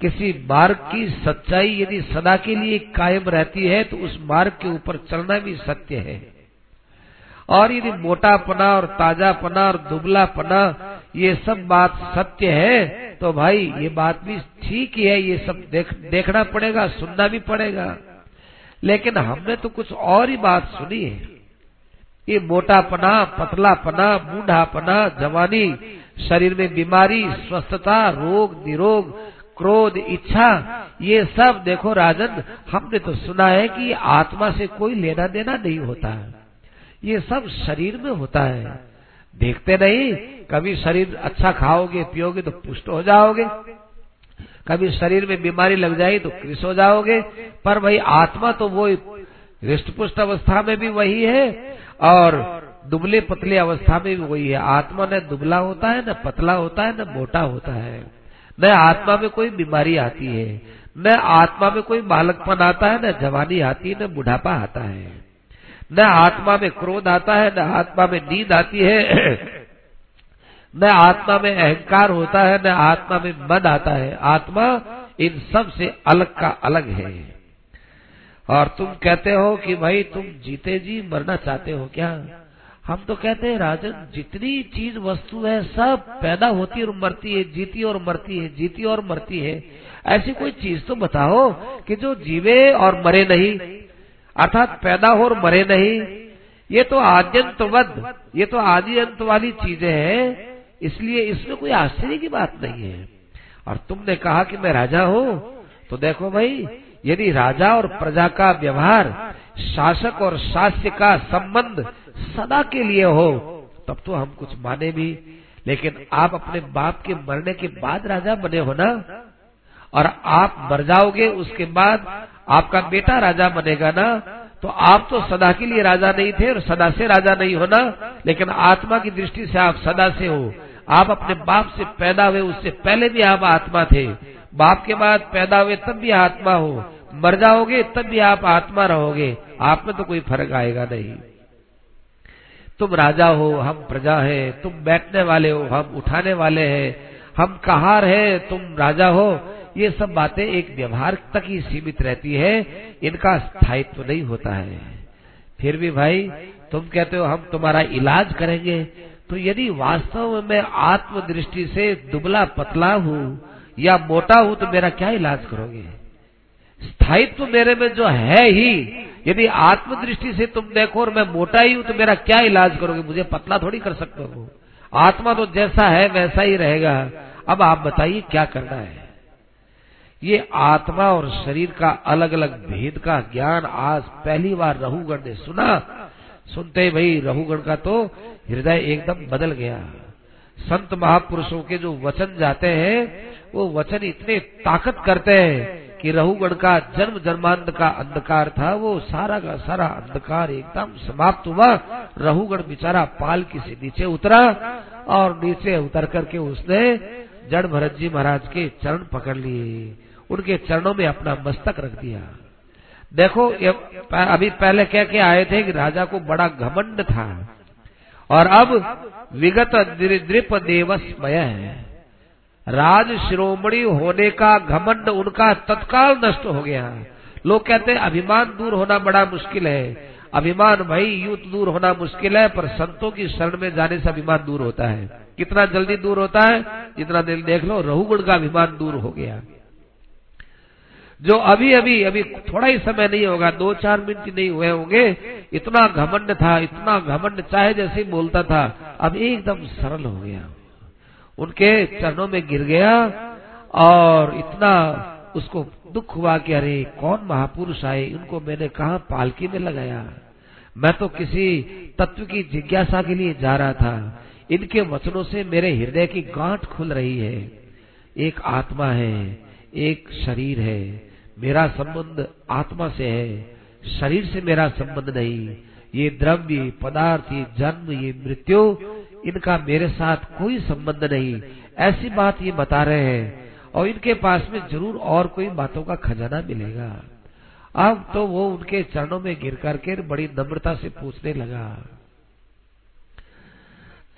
किसी मार्ग की सच्चाई यदि सदा के लिए कायम रहती है तो उस मार्ग के ऊपर चलना भी सत्य है। और यदि मोटापना और ताजापना और दुबलापना ये सब बात सत्य है तो भाई ये बात भी ठीक ही है ये सब देख, देखना पड़ेगा सुनना भी पड़ेगा। लेकिन हमने तो कुछ और ही बात सुनी है। ये मोटापना पतलापना बूढ़ापना जवानी शरीर में बीमारी स्वस्थता रोग निरोग क्रोध, इच्छा, ये सब देखो राजन हमने तो सुना है कि आत्मा से कोई लेना देना नहीं होता। है ये सब शरीर में होता है। देखते नहीं, कभी शरीर अच्छा खाओगे, पियोगे तो पुष्ट हो जाओगे। कभी शरीर में बीमारी लग जाए तो कृष हो जाओगे। पर भाई, आत्मा तो वो हृष्ट पुष्ट अवस्था में भी वही है और दुबले पतले अवस्था में भी वही है। आत्मा न दुबला होता है, न पतला होता है, न मोटा होता है। न आत्मा में कोई बीमारी आती है न आत्मा में कोई बालकपन आता है, न जवानी आती है न बुढ़ापा आता है। न आत्मा में क्रोध आता है, न आत्मा में नींद आती है, न आत्मा में अहंकार होता है, न आत्मा में मन आता है। आत्मा इन सबसे अलग का अलग है। और तुम कहते हो कि भाई तुम जीते जी, मरना चाहते हो क्या? हम तो कहते हैं, राजन, जितनी चीज़ वस्तु है, सब पैदा होती और मरती है, जीती और मरती है, जीती और मरती है। ऐसी कोई चीज़ तो बताओ कि जो जीवे और मरे नहीं, अर्थात पैदा हो और मरे नहीं, ये तो आद्यंतवद, ये तो आदि अंत वाली चीज़ें हैं, इसलिए इसमें कोई आश्चर्य की बात नहीं है। और तुमने कहा कि मैं राजा हूँ तो देखो भाई, यदि राजा और प्रजा का व्यवहार, शासक और शास्य का संबंध सदा के लिए हो, तब तो हम कुछ माने भी। लेकिन आप अपने बाप के मरने के बाद राजा बने हो ना? और आप मर जाओगे, उसके बाद आपका बेटा राजा बनेगा ना? तो आप तो सदा के लिए राजा नहीं थे और सदा से राजा नहीं होना लेकिन आत्मा की दृष्टि से आप सदा से हो। आप अपने बाप से पैदा हुए, उससे पहले भी आप आत्मा थे। बाप के बाद पैदा हुए, तब भी आत्मा हो। मर जाओगे, तब भी आप आत्मा रहोगे। आप में तो कोई फ़र्क आएगा नहीं। तुम राजा हो, हम प्रजा है, तुम बैठने वाले हो, हम उठाने वाले हैं, हम कहार है, तुम राजा हो। ये सब बातें एक व्यवहार तक ही सीमित रहती है, इनका स्थायित्व नहीं होता है। फिर भी भाई, तुम कहते हो, हम तुम्हारा इलाज करेंगे। तो यदि वास्तव में आत्म दृष्टि से दुबला पतला हूँ या मोटा हूँ तो मेरा क्या इलाज करोगे? स्थायित्व मेरे में जो है ही यदि आत्म दृष्टि से तुम देखो और मैं मोटा ही हूँ तो मेरा क्या इलाज करोगे? मुझे पतला थोड़ी कर सकते हो। आत्मा तो जैसा है, वैसा ही रहेगा। अब आप बताइए, क्या करना है? ये आत्मा और शरीर का अलग अलग भेद का ज्ञान आज पहली बार रहुगण ने सुना। सुनते भाई रहुगण का तो हृदय एकदम बदल गया। संत महापुरुषों के जो वचन जाते हैं, वो वचन इतने ताकत करते हैं कि रहुगण का जन्म जन्मांत का अंधकार था, वो सारा का सारा अंधकार एकदम समाप्त हुआ। रहुगण बेचारा पाल से नीचे उतरा और नीचे उतर करके उसने जड़ भरत जी महाराज के चरण पकड़ लिए। उनके चरणों में अपना मस्तक रख दिया। देखो अभी पहले कह के आए थे कि राजा को बड़ा घमंड था। और अब विगत द्रिप देवस्मय है। राज शिरोमणि होने का घमंड उनका तत्काल नष्ट हो गया। लोग कहते हैं, अभिमान दूर होना बड़ा मुश्किल है। अभिमान भाई यूथ दूर होना मुश्किल है, पर संतों की शरण में जाने से अभिमान दूर होता है। कितना जल्दी दूर होता है? जितना दिल देख लो रहुगुण का अभिमान दूर हो गया। जो अभी अभी अभी थोड़ा ही समय नहीं होगा, दो चार मिनट नहीं हुए होंगे, इतना घमंड था, इतना घमंड चाहे जैसे बोलता था, अब एकदम सरल हो गया। उनके चरणों में गिर गया और इतना उसको दुख हुआ कि अरे कौन महापुरुष आए? उनको मैंने कहा पालकी में लगाया? मैं तो किसी तत्व की जिज्ञासा के लिए जा रहा था। इनके वचनों से मेरे हृदय की गांठ खुल रही है। एक आत्मा है, एक शरीर है। मेरा संबंध आत्मा से है। शरीर से मेरा संबंध नहीं। ये द्रव्य, पदार्थ, ये जन्म, ये मृत्यु इनका मेरे साथ कोई संबंध नहीं। ऐसी बात ये बता रहे हैं। और इनके पास में ज़रूर और कोई बातों का खजाना मिलेगा। अब तो वो उनके चरणों में गिर करके बड़ी नम्रता से पूछने लगा।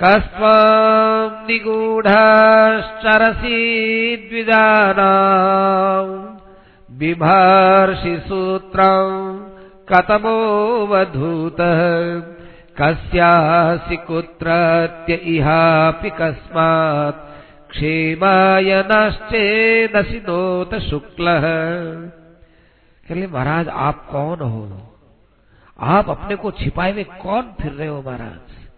कस्त्वम् निगूढश्चरसि द्विजानाम् सूत्र कतमो कतमोऽवधूतः। कस्यासि कुत्रत्य इहापि कस्मात् क्षेमाय नश्चेदसि नोत शुक्लः। कहले, महाराज, आप कौन हो? आप अपने को छिपाए हुए कौन फिर रहे हो, महाराज?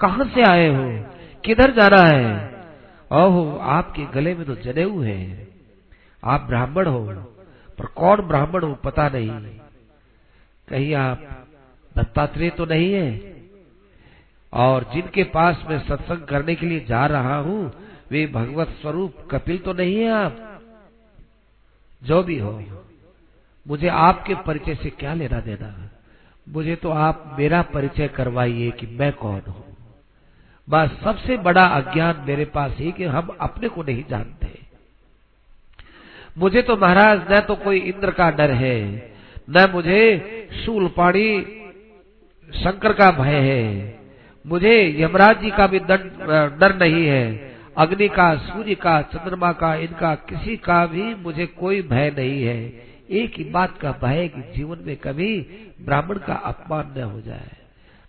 कहाँ से आए हो? किधर जाना है? ओहो, आपके गले में तो जनेऊ है। आप ब्राह्मण हो, पर कौन ब्राह्मण हो पता नहीं। कहीं आप दत्तात्रेय तो नहीं है। और जिनके पास मैं सत्संग करने के लिए जा रहा हूँ, वे भगवत स्वरूप कपिल तो नहीं है आप। जो भी हो, मुझे आपके परिचय से क्या लेना देना? मुझे तो आप मेरा परिचय करवाइए कि मैं कौन हूँ। बस सबसे बड़ा अज्ञान मेरे पास ही कि हम अपने को नहीं जानते। मुझे तो महाराज, न तो कोई इंद्र का डर है, न मुझे शूलपाणी शंकर का भय है। मुझे यमराज जी का भी डर नहीं है। अग्नि का, सूर्य का, चंद्रमा का, इनका, किसी का भी मुझे कोई भय नहीं है। एक ही बात का भय कि जीवन में कभी ब्राह्मण का अपमान न हो जाए।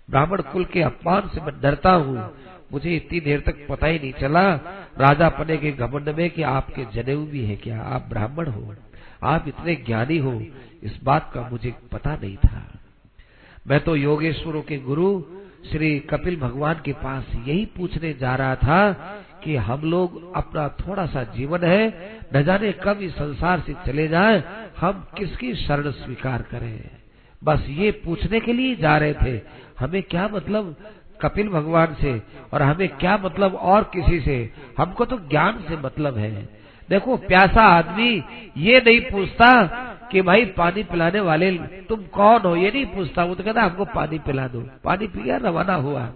ब्राह्मण कुल के अपमान से मैं डरता हूँ। मुझे इतनी देर तक पता ही नहीं चला राजा पने के घमंड में कि आपके जनेऊ भी है क्या? आप ब्राह्मण हो। आप इतने ज्ञानी हो। इस बात का मुझे पता नहीं था। मैं तो योगेश्वरों के गुरु श्री कपिल भगवान के पास यही पूछने जा रहा था कि हम लोग अपना थोड़ा सा जीवन है, न जाने कब इस संसार से चले जाए, हम किसकी शरण स्वीकार करें? बस ये पूछने के लिए जा रहे थे। हमें क्या मतलब कपिल भगवान से और हमें क्या मतलब और किसी से? हमको तो ज्ञान से मतलब है। देखो, प्यासा आदमी ये नहीं पूछता कि भाई पानी पिलाने वाले, तुम कौन हो? ये नहीं पूछता, वो तो कहता, हमको पानी पिला दो। पानी पिया रवाना हुआ।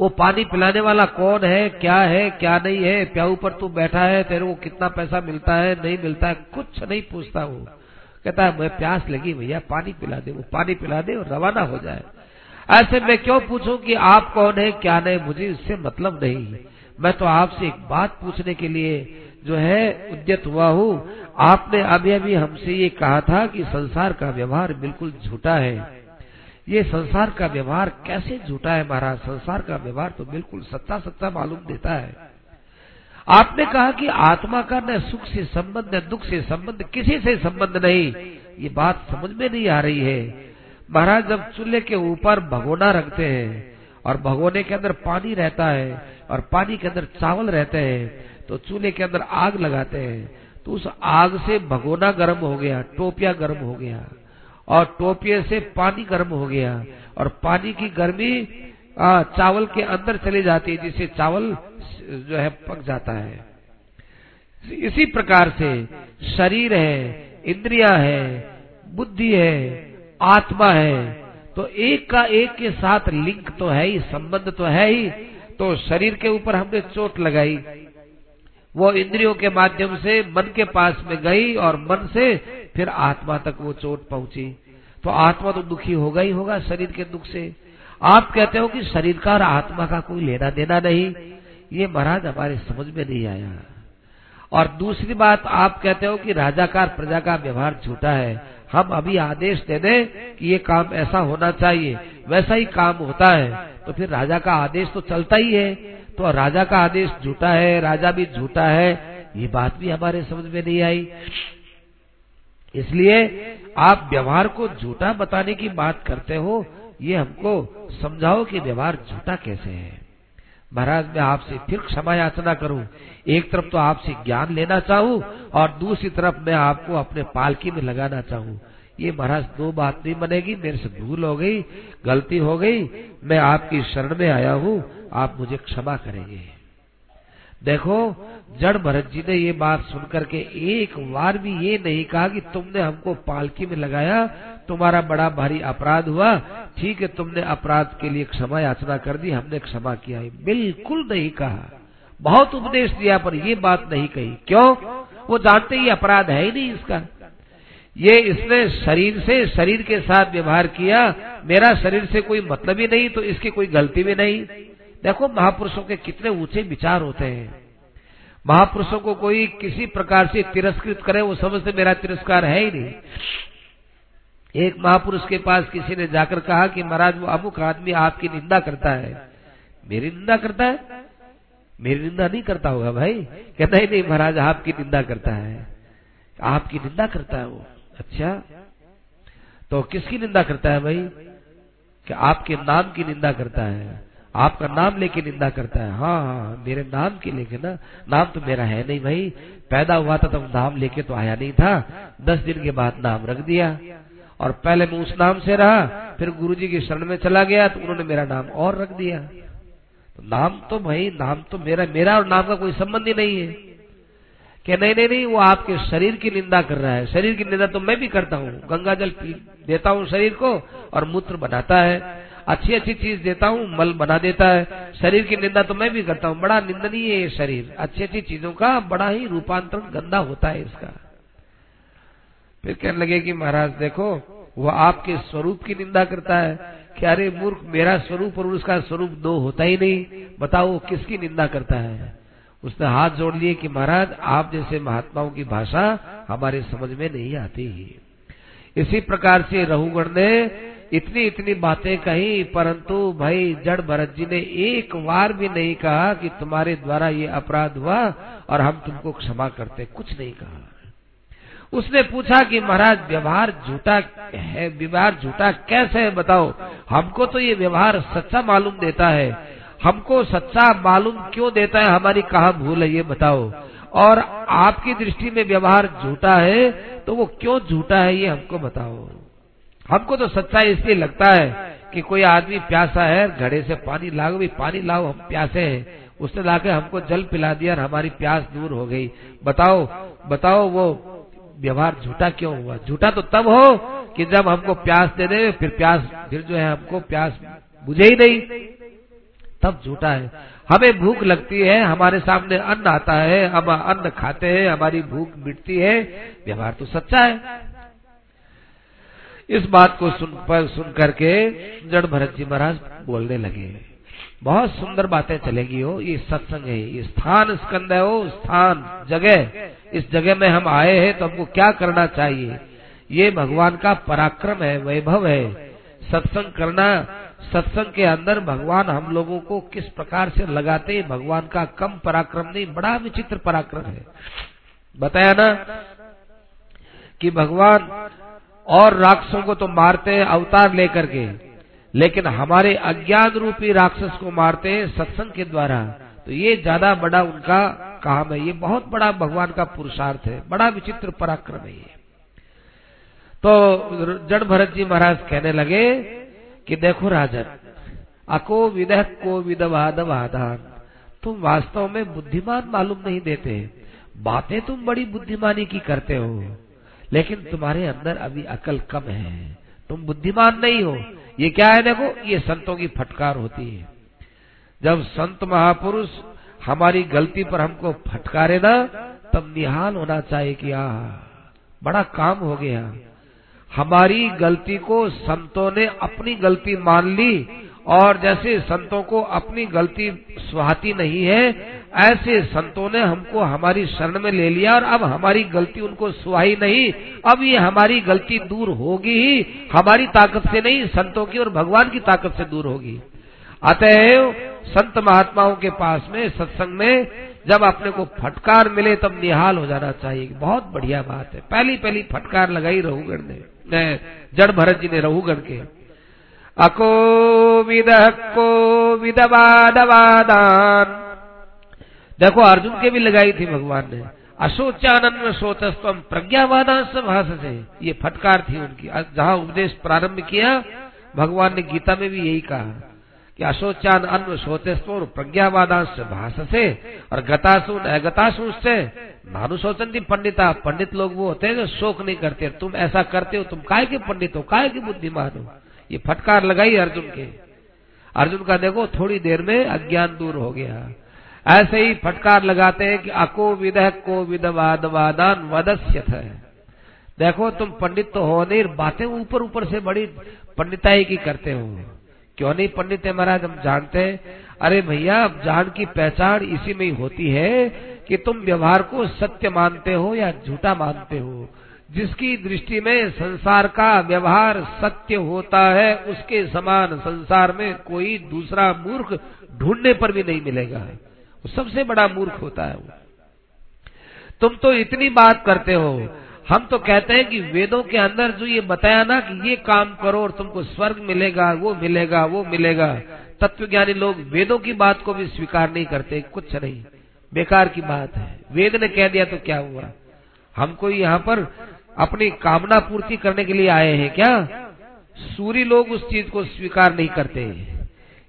वो पानी पिलाने वाला कौन है, क्या है, क्या नहीं है? प्याऊ पर तू बैठा है, तेरे को कितना पैसा मिलता है, नहीं मिलता है, कुछ नहीं पूछता वो। कहता है मैं प्यास लगी भैया, पानी पिला दे वो, पानी पिला दे और रवाना हो जाए। ऐसे मैं क्यों पूछूँ कि आप कौन है, क्या नहीं? मुझे इससे मतलब नहीं। मैं तो आपसे एक बात पूछने के लिए जो है, उद्यत हुआ हूँ। आपने अभी अभी हमसे ये कहा था कि संसार का व्यवहार बिल्कुल झूठा है। ये संसार का व्यवहार कैसे झूठा है महाराज? संसार का व्यवहार तो बिल्कुल सच्चा सच्चा मालूम देता है। आपने कहा कि आत्मा का न सुख से संबंध, न दुख से संबंध, किसी से संबंध नहीं। ये बात समझ में नहीं आ रही है। महाराज, जब चूल्हे के ऊपर भगोना रखते हैं और भगोने के अंदर पानी रहता है और पानी के अंदर चावल रहते हैं तो चूल्हे के अंदर आग लगाते हैं तो उस आग से भगोना गर्म हो गया टोपिया गर्म हो गया और टोपिए से पानी गर्म हो गया और पानी की गर्मी आ, चावल के अंदर चली जाती है जिससे चावल जो है पक जाता है। इसी प्रकार से शरीर है इंद्रिया है बुद्धि है आत्मा है तो एक का एक के साथ लिंक तो है ही संबंध तो है ही तो शरीर के ऊपर हमने चोट लगाई वो इंद्रियों के माध्यम से मन के पास में गई और मन से फिर आत्मा तक वो चोट पहुँची। तो आत्मा तो दुखी होगा ही होगा शरीर के दुख से। आप कहते हो कि शरीर का और आत्मा का कोई लेना देना नहीं। ये महाराज हमारे समझ में नहीं आया। और दूसरी बात, आप कहते हो कि राजा का प्रजा का व्यवहार झूठा है। हम अभी आदेश दे दें कि ये काम ऐसा होना चाहिए, वैसा ही काम होता है। तो फिर राजा का आदेश तो चलता ही है। तो राजा का आदेश झूठा है, राजा भी झूठा है, ये बात भी हमारे समझ में नहीं आई। इसलिए आप व्यवहार को झूठा बताने की बात करते हो, ये हमको समझाओ कि व्यवहार झूठा कैसे है। महाराज, मैं आपसे फिर क्षमा याचना करूँ। एक तरफ़ तो आपसे ज्ञान लेना चाहूँ और दूसरी तरफ़ मैं आपको अपने पालकी में लगाना चाहूँ। ये महाराज, दो बात नहीं बनेगी, मेरे से भूल हो गई, गलती हो गई, मैं आपकी शरण में आया हूँ। आप मुझे क्षमा करेंगे। देखो, जड़ भरत जी ने ये बात सुनकर के एक बार भी ये नहीं कहा कि तुमने हमको पालकी में लगाया, तुम्हारा बड़ा भारी अपराध हुआ। ठीक है, तुमने अपराध के लिए क्षमा याचना कर दी, हमने क्षमा किया। है बिल्कुल नहीं कहा। बहुत उपदेश दिया, पर ये बात नहीं कही। क्यों? वो जानते ही अपराध है ही नहीं इसका। ये इसने शरीर से, शरीर के साथ व्यवहार किया। मेरा शरीर से कोई मतलब ही नहीं तो इसकी कोई गलती भी नहीं। देखो, महापुरुषों के कितने ऊँचे विचार होते हैं। महापुरुषों को कोई किसी प्रकार से तिरस्कृत करे, वो समझते मेरा तिरस्कार है ही नहीं। एक महापुरुष के पास किसी ने जाकर कहा कि, महाराज, वो अमुक आदमी आपकी निंदा करता है। मेरी निंदा करता है? मेरी निंदा नहीं करता होगा भाई। कहता ही, नहीं महाराज, आपकी निंदा करता है। आपकी निंदा करता है वो? अच्छा। तो किसकी निंदा करता है भाई? कि आपके नाम की निंदा करता है। आपका नाम लेके निंदा करता है। हाँ हाँ मेरे नाम के लेके ना, नाम तो मेरा है नहीं भाई। पैदा हुआ था तब नाम लेके तो आया नहीं था। दस दिन के बाद नाम रख दिया। और पहले मैं उस नाम से रहा, फिर गुरुजी की शरण में चला गया तो उन्होंने मेरा नाम और रख दिया। तो नाम तो भाई, नाम तो मेरा मेरा और नाम का कोई संबंध ही नहीं है। कि नहीं नहीं नहीं, वो आपके शरीर की निंदा कर रहा है। शरीर की निंदा तो मैं भी करता हूँ। गंगा जल पी, देता हूँ शरीर को और मूत्र बनाता है। अच्छी अच्छी चीज़ देता हूँ, मल बना देता है। शरीर की निंदा तो मैं भी करता हूँ, बड़ा निंदनीय है शरीर। अच्छी अच्छी चीज़ों का बड़ा ही रूपांतरण गंदा होता है इसका। फिर कहने लगे कि महाराज, देखो वो आपके स्वरूप की निंदा करता है। कि अरे मूर्ख, मेरा स्वरूप और उसका स्वरूप दो होता ही नहीं। बताओ किसकी निंदा करता है? उसने हाथ जोड़ लिए कि महाराज, आप जैसे महात्माओं की भाषा हमारे समझ में नहीं आती इसी प्रकार से रहुगण ने इतनी इतनी बातें कही, परंतु भाई जड़ भरत जी ने एक बार भी नहीं कहा कि तुम्हारे द्वारा ये अपराध हुआ और हम तुमको क्षमा करते, कुछ नहीं कहा। उसने पूछा कि महाराज, व्यवहार झूठा है, व्यवहार झूठा कैसे है बताओ? हमको तो ये व्यवहार सच्चा मालूम देता है। हमको सच्चा मालूम क्यों देता है, हमारी कहा भूल है ये बताओ? और आपकी दृष्टि में व्यवहार झूठा है तो वो क्यों झूठा है ये हमको बताओ। हमको तो सच्चा इसलिए लगता है कि कोई आदमी प्यासा है, घड़े से पानी लाओ, भी पानी लाओ, हम प्यासे हैं। उसने लाके हमको जल पिला दिया और हमारी प्यास दूर हो गई। बताओ बताओ वो व्यवहार झूठा क्यों हुआ? झूठा तो तब हो कि जब हमको प्यास दे दे, फिर प्यास, फिर जो है हमको प्यास बुझे ही नहीं। तब झूठा है। हमें भूख लगती है, हमारे सामने अन्न आता है, हम अन्न खाते हैं, हमारी भूख मिटती है। व्यवहार तो सच्चा है। इस बात को सुन, पर सुन करके जड़ भरत जी महाराज बोलने लगे, बहुत सुंदर बातें चलेगी हो, ये सत्संग है, ये स्थान स्कंद है हो स्थान जगह, इस जगह में हम आए हैं तो हमको क्या करना चाहिए? ये भगवान का पराक्रम है, वैभव है, सत्संग करना, सत्संग के अंदर भगवान हम लोगों को किस प्रकार से लगाते हैं, भगवान का कम पराक्रम नहीं, बड़ा विचित्र पराक्रम है। बताया ना कि भगवान और राक्षसों को तो मारते हैं अवतार लेकर के। लेकिन हमारे अज्ञान रूपी राक्षस को मारते हैं सत्संग के द्वारा। तो ये ज़्यादा बड़ा उनका काम है। ये बहुत बड़ा भगवान का पुरुषार्थ है। बड़ा विचित्र पराक्रम है ये। तो जड़ भरत जी महाराज कहने लगे कि देखो राजन, अको विदह को विदवाद वादान। तुम वास्तव में बुद्धिमान मालूम नहीं देते। बातें तुम बड़ी बुद्धिमानी की करते हो। लेकिन तुम्हारे अंदर अभी अकल कम है। तुम बुद्धिमान नहीं हो। ये क्या है देखो, ये संतों की फटकार होती है। जब संत महापुरुष हमारी गलती पर हमको फटकारे ना, तब निहाल होना चाहिए कि आ, बड़ा काम हो गया। हमारी गलती को संतों ने अपनी गलती मान ली और जैसे संतों को अपनी गलती सुहाती नहीं है, ऐसे संतों ने हमको हमारी शरण में ले लिया और अब हमारी गलती उनको सुहाई नहीं। अब ये हमारी गलती दूर होगी ही, हमारी ताकत से नहीं, संतों की और भगवान की ताकत से दूर होगी। अतएव संत महात्माओं के पास में, सत्संग में, जब अपने को फटकार मिले, तब निहाल हो जाना चाहिए। बहुत बढ़िया बात है। पहली पहली फटकार लगाई रहुगढ़ ने जड़ भरत जी ने रहुगढ़ के। अको विद को विदवादवादान देखो, अर्जुन के भी लगाई थी भगवान ने। अशोचानंद सोचस्तम प्रज्ञावादा भाष से। ये फटकार थी उनकी। जहाँ उपदेश प्रारंभ किया, भगवान ने गीता में भी यही कहा कि अशोचान अन्न शोचस्व और प्रज्ञावादांश भाष से और गतासु अगतासु से। थी पंडिता, पंडित लोग वो होते हैं जो शोक नहीं करते। तुम ऐसा करते हो, तुम काय के पंडित हो काय के बुद्धिमान हो? ये फटकार लगाई अर्जुन के। अर्जुन का देखो, थोड़ी देर में अज्ञान दूर हो गया। ऐसे ही फटकार लगाते हैं कि अको विद को विदवाद, वादान वदस्य है। देखो, तुम पंडित तो हो नहीं, बातें ऊपर ऊपर से बड़ी पंडिताई की करते हो। क्यों नहीं पंडित है महाराज, हम जानते हैं। अरे भैया जान की पहचान इसी में ही होती है कि तुम व्यवहार को सत्य मानते हो या झूठा मानते हो। जिसकी दृष्टि में संसार का व्यवहार सत्य होता है, उसके समान संसार में कोई दूसरा मूर्ख ढूँढने पर भी नहीं मिलेगा। वो सबसे बड़ा मूर्ख होता है वो। तुम तो इतनी बात करते हो। हम तो कहते हैं कि वेदों के अंदर जो ये बताया ना कि ये काम करो और तुमको स्वर्ग मिलेगा, वो मिलेगा वो मिलेगा। तत्वज्ञानी लोग वेदों की बात को भी स्वीकार नहीं करते, कुछ नहीं। बेकार की बात है। वेद ने कह दिया तो क्या हुआ? हमको यहाँ पर अपनी कामना पूर्ति करने के लिए आए हैं क्या? सूरी लोग उस चीज़ को स्वीकार नहीं करते।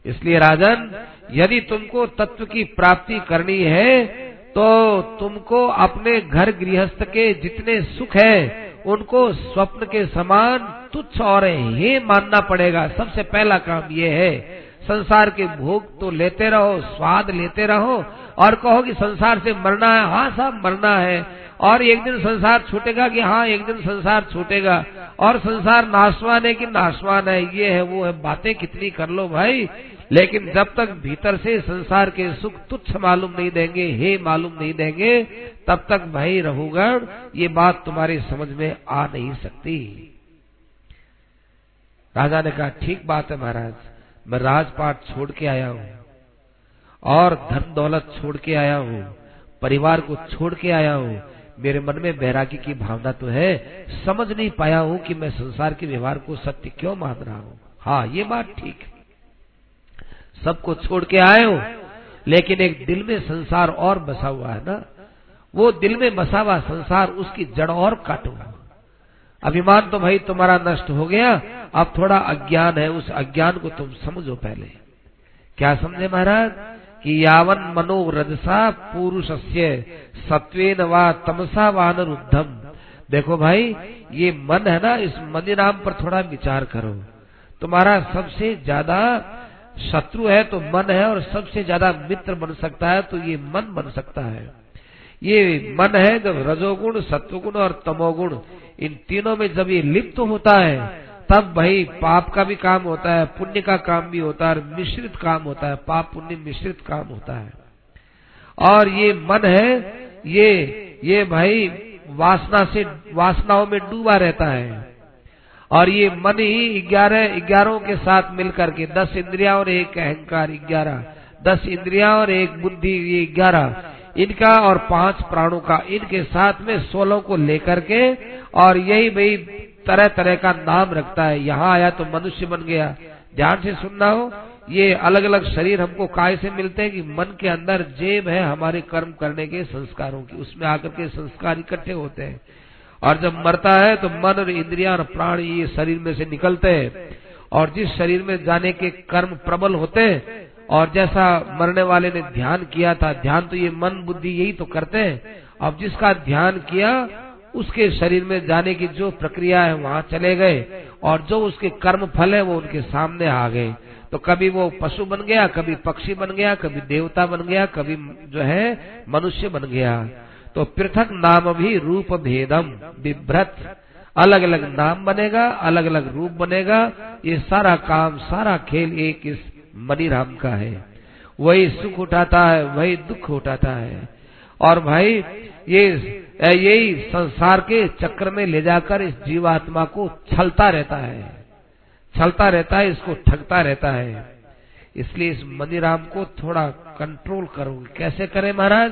इसलिए राजन, यदि तुमको तत्व की प्राप्ति करनी है तो तुमको अपने घर गृहस्थ के जितने सुख है, उनको स्वप्न के समान तुच्छ और हे मानना पड़ेगा। सबसे पहला काम ये है, संसार के भोग तो लेते रहो, स्वाद लेते रहो और कहो कि संसार से मरना है हाँ साहब, मरना है। और एक दिन संसार छूटेगा कि हाँ एक दिन संसार छूटेगा। और संसार नाशवान है कि नाशवान है, ये है, वो है, बातें कितनी कर लो भाई। लेकिन जब तक भीतर से संसार के सुख तुच्छ मालूम नहीं देंगे, हे मालूम नहीं देंगे, तब तक भाई रहुगण ये बात तुम्हारी समझ में आ नहीं सकती। राजा ने कहा, ठीक बात है महाराज, मैं राजपाट छोड़ के आया हूँ। और धन दौलत छोड़ के आया हूँ, परिवार को छोड़ के आया हूँ। मेरे मन में बैरागी की भावना तो है। समझ नहीं पाया हूँ कि मैं संसार के व्यवहार को सत्य क्यों मान रहा हूँ। हाँ ये बात ठीक सबको छोड़ के आए हो, लेकिन एक दिल में संसार और बसा हुआ है ना? वो दिल में बसा हुआ संसार उसकी जड़ और काटो अभिमान तो भाई तुम्हारा नष्ट हो गया, अब थोड़ा अज्ञान है, उस अज्ञान को तुम समझो पहले। क्या समझे महाराज? कि यावन मनो रजसा पुरुष सत्वेन व तमसा वानरुद्धम देखो भाई, ये मन है ना, इस मन नाम पर थोड़ा विचार करो। तुम्हारा सबसे ज़्यादा शत्रु है तो मन है और सबसे ज़्यादा मित्र बन सकता है तो ये मन बन सकता है। ये मन है जब रजोगुण, सत्वगुण और तमोगुण, इन तीनों में जब ये लिप्त होता है तब भाई पाप का भी काम होता है, पुण्य का काम भी होता है और मिश्रित काम होता है। पाप पुण्य मिश्रित काम होता है। और ये मन है, ये ये भाई वासना से, वासनाओं में डूबा रहता है। और ये मन ही ग्यारह, ग्यारहों के साथ मिलकर के, दस इंद्रिया और एक अहंकार ग्यारह, दस इंद्रिया और एक बुद्धि ये ग्यारह, इनका और पाँच प्राणों का, इनके साथ में सोलह को लेकर के, और यही भाई तरह तरह का नाम रखता है। यहाँ आया तो मनुष्य बन गया। ध्यान से सुनना हो। ये अलग अलग शरीर हमको काय से मिलते हैं कि मन के अंदर जेब है हमारे कर्म करने के संस्कारों की। उसमें आकर के संस्कार इकट्ठे होते हैं। और जब मरता है तो मन और इंद्रिया और प्राण ये शरीर में से निकलते हैं। और जिस शरीर में जाने के कर्म प्रबल होते हैं, और जैसा मरने वाले ने ध्यान किया था, ध्यान तो ये मन बुद्धि यही तो करते हैं। अब जिसका ध्यान किया उसके शरीर में जाने की जो प्रक्रिया है, वहाँ चले गए और जो उसके कर्म फल है, वो उनके सामने आ गए। तो कभी वो पशु बन गया, कभी पक्षी बन गया, कभी देवता बन गया, कभी जो है, मनुष्य बन गया। तो पृथक नाम भी रूप भेदम विभ्रत अलग अलग नाम बनेगा अलग अलग रूप बनेगा। ये सारा काम, सारा खेल एक इस मनीराम का है। वही सुख उठाता है, वही दुख उठाता है। और भाई ये यही संसार के चक्र में ले जाकर इस जीवात्मा को छलता रहता है। छलता रहता है, इसको ठगता रहता है। इसलिए इस मनीराम को थोड़ा कंट्रोल करो। कैसे करें महाराज?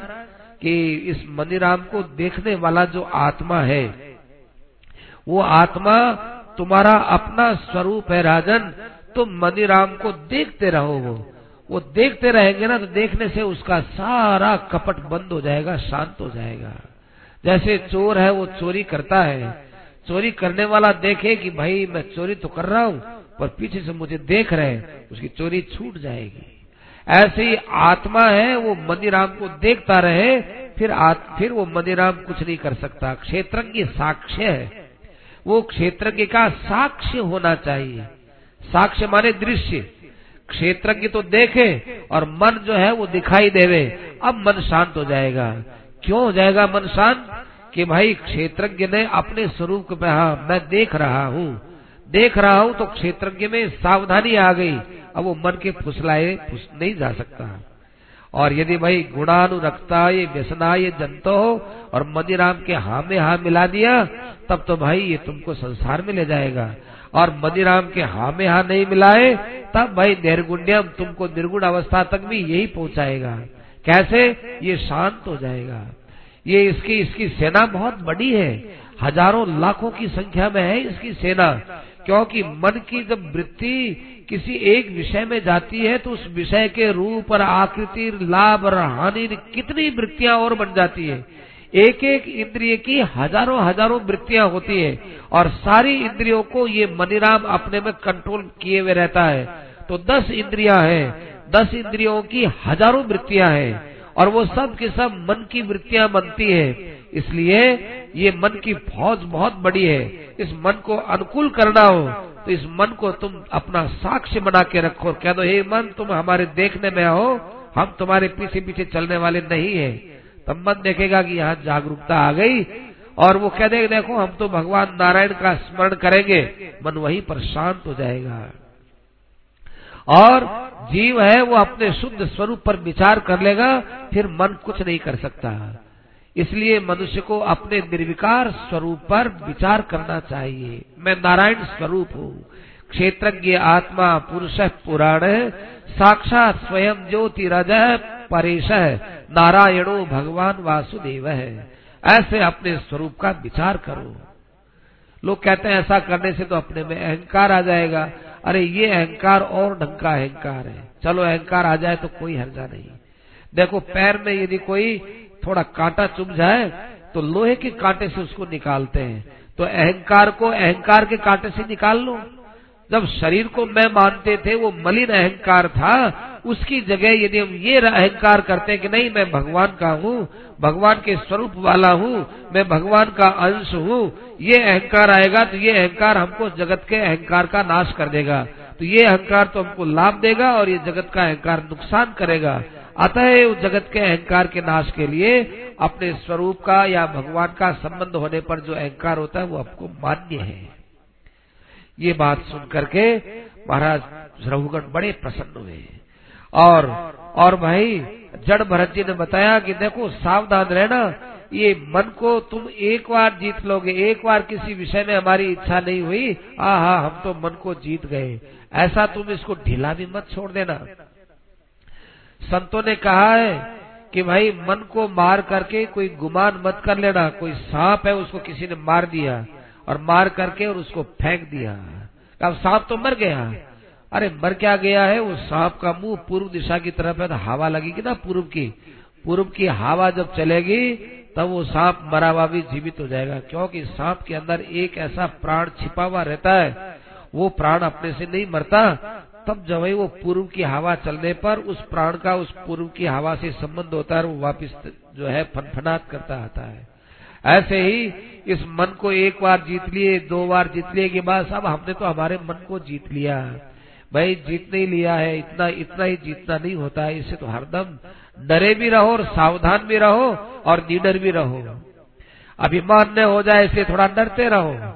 कि इस मनीराम को देखने वाला जो आत्मा है, वो आत्मा तुम्हारा अपना स्वरूप है राजन। तुम मनीराम को देखते रहो। वो देखते रहेंगे ना तो देखने से उसका सारा कपट बंद हो जाएगा शांत हो जाएगा। जैसे चोर है वो चोरी करता है। चोरी करने वाला देखे कि भाई मैं चोरी तो कर रहा हूँ पर पीछे से मुझे देख रहे हैं उसकी चोरी छूट जाएगी। ऐसे ही आत्मा है वो मनीराम को देखता रहे फिर आत, फिर वो मनीराम कुछ नहीं कर सकता। क्षेत्रज्ञ साक्ष्य है। वो क्षेत्रज्ञ का साक्ष्य होना चाहिए। साक्ष्य माने दृश्य। क्षेत्रज्ञ तो देखे और मन जो है वो दिखाई देवे। अब मन शांत हो जाएगा। क्यों हो जाएगा मन शांत? कि भाई क्षेत्रज्ञ ने अपने स्वरूप को हाँ मैं देख रहा हूँ। देख रहा हूँ तो क्षेत्रज्ञ में सावधानी आ गई। अब वो मन के फुसलाए, फुस नहीं जा सकता। और यदि भाई गुणानुरक्ता, ये व्यसना, ये जंतो हो और मदिराम के हा में हा मिला दिया, तब तो भाई ये तुमको संसार में ले जाएगा। और मदिराम के हा में हा नहीं मिलाए, तब भाई निर्गुण्यम तुमको निर्गुण अवस्था तक भी यही पहुंचाएगा। कैसे? ये शांत हो जाएगा। ये इसकी इसकी सेना बहुत बड़ी है। हज़ारों लाखों की संख्या में है इसकी सेना। क्योंकि मन की जब वृत्ति किसी एक विषय में जाती है तो उस विषय के रूप और आकृति, लाभ और हानि कितनी वृत्तियाँ और बन जाती है। एक एक इंद्रिय की हज़ारों हज़ारों वृत्तियाँ होती है और सारी इंद्रियों को ये मनीराम अपने में कंट्रोल किए हुए रहता है। तो दस इंद्रिया है, दस इंद्रियों की हज़ारों वृत्तियाँ हैं और वो सब के सब मन की वृत्तियाँ बनती है। इसलिए ये मन की फौज बहुत बड़ी है। इस मन को अनुकूल करना हो तो इस मन को तुम अपना साक्ष्य बना के रखो। कह दो, हे मन, तुम हमारे देखने में हो हम तुम्हारे पीछे पीछे चलने वाले नहीं है। तब मन देखेगा कि यहाँ जागरूकता आ गई। और वो कह देगा देखो, हम तो भगवान नारायण का स्मरण करेंगे, मन वहीं पर शांत हो जाएगा। और जीव है, वो अपने शुद्ध स्वरूप पर विचार कर लेगा, फिर मन कुछ नहीं कर सकता। इसलिए मनुष्य को अपने निर्विकार स्वरूप पर विचार करना चाहिए। मैं नारायण स्वरूप हूँ। क्षेत्रज्ञ आत्मा, पुरुष, पुराण, साक्षात स्वयं ज्योति रज परेश नारायणो भगवान वासुदेव है। ऐसे अपने स्वरूप का विचार करो। लोग कहते हैं, ऐसा करने से तो अपने में अहंकार आ जाएगा। अरे, ये अहंकार और ढंग का अहंकार है। चलो, अहंकार आ जाए तो कोई हर्जा नहीं। देखो, पैर में यदि कोई थोड़ा कांटा चुभ जाए तो लोहे के कांटे से उसको निकालते हैं। तो अहंकार को अहंकार के कांटे से निकाल लो? जब शरीर को मैं मानते थे, वो मलिन अहंकार था, उसकी जगह यदि हम ये अहंकार करते कि नहीं, मैं भगवान का हूँ, भगवान के स्वरूप वाला हूँ, मैं भगवान का अंश हूँ, ये अहंकार आएगा तो ये अहंकार हमको जगत के अहंकार का नाश कर देगा। तो ये अहंकार तो हमको लाभ देगा और ये जगत का अहंकार नुकसान करेगा। अतः उस जगत के अहंकार के नाश के लिए अपने स्वरूप का या भगवान का संबंध होने पर जो अहंकार होता है, वो आपको मान्य है। ये बात सुन करके महाराज रघुगण बड़े प्रसन्न हुए। और और भाई, जड़ भरत जी ने बताया कि देखो, सावधान रहना, ये मन को तुम एक बार जीत लोगे, एक बार किसी विषय में हमारी इच्छा नहीं हुई हाँ हाँ हम तो मन को जीत गए। ऐसा तुम इसको ढीला भी मत छोड़ देना। संतों ने कहा है कि भाई, मन को मार करके कोई गुमान मत कर लेना, कोई सांप है, उसको किसी ने मार दिया। और मार करके और उसको फेंक दिया। अब सांप तो मर गया। अरे, मर क्या गया है? वो सांप का मुँह पूर्व दिशा की तरफ़ है तो हवा लगेगी ना पूर्व की। पूर्व की हवा जब चलेगी, तब वो सांप मरा हुआ भी जीवित हो जाएगा, क्योंकि सांप के अंदर एक ऐसा प्राण छिपा हुआ रहता है। वो प्राण अपने से नहीं मरता। तब जब वो पूर्व की हवा चलने पर उस प्राण का उस पूर्व की हवा से संबंध होता है वो वापिस जो है फनफनाट करता आता है। ऐसे ही इस मन को एक बार जीत लिए, दो बार जीत लिए के बाद सब हमने तो हमारे मन को जीत लिया। भाई, जीत नहीं लिया है, इतना इतना ही जीतना नहीं होता है, इससे तो हरदम डरे भी रहो और सावधान भी रहो और निडर भी रहो। अभिमान न हो जाए, इससे थोड़ा डरते रहो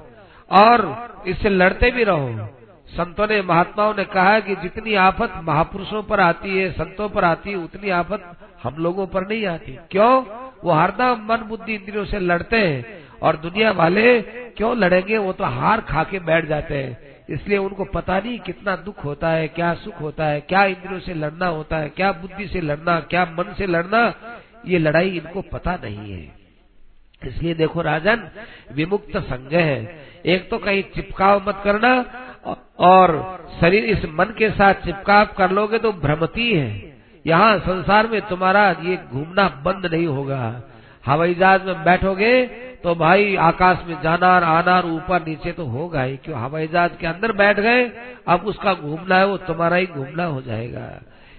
और इससे लड़ते भी रहो। संतों ने, महात्माओं ने कहा कि जितनी आफत महापुरुषों पर आती है, संतों पर आती है, उतनी आफत हम लोगों पर नहीं आती। क्यों? वो हरदम मन बुद्धि इंद्रियों से लड़ते हैं और दुनिया वाले क्यों लड़ेंगे? वो तो हार खा के बैठ जाते हैं। इसलिए उनको पता नहीं कितना दुख होता है, क्या सुख होता है, क्या इंद्रियों से लड़ना होता है, क्या बुद्धि से लड़ना, क्या मन से लड़ना, ये लड़ाई इनको पता नहीं है। इसलिए देखो राजन, विमुक्त संग है। एक तो कहीं चिपकाव मत करना और शरीर इस मन के साथ चिपकाव कर लोगे तो भ्रमती है। यहाँ संसार में तुम्हारा ये घूमना बंद नहीं होगा। हवाई जहाज़ में बैठोगे तो भाई आकाश में जाना और आना और ऊपर नीचे तो होगा ही, क्यों? हवाई जहाज़ के अंदर बैठ गए, अब उसका घूमना है, वो तुम्हारा ही घूमना हो जाएगा।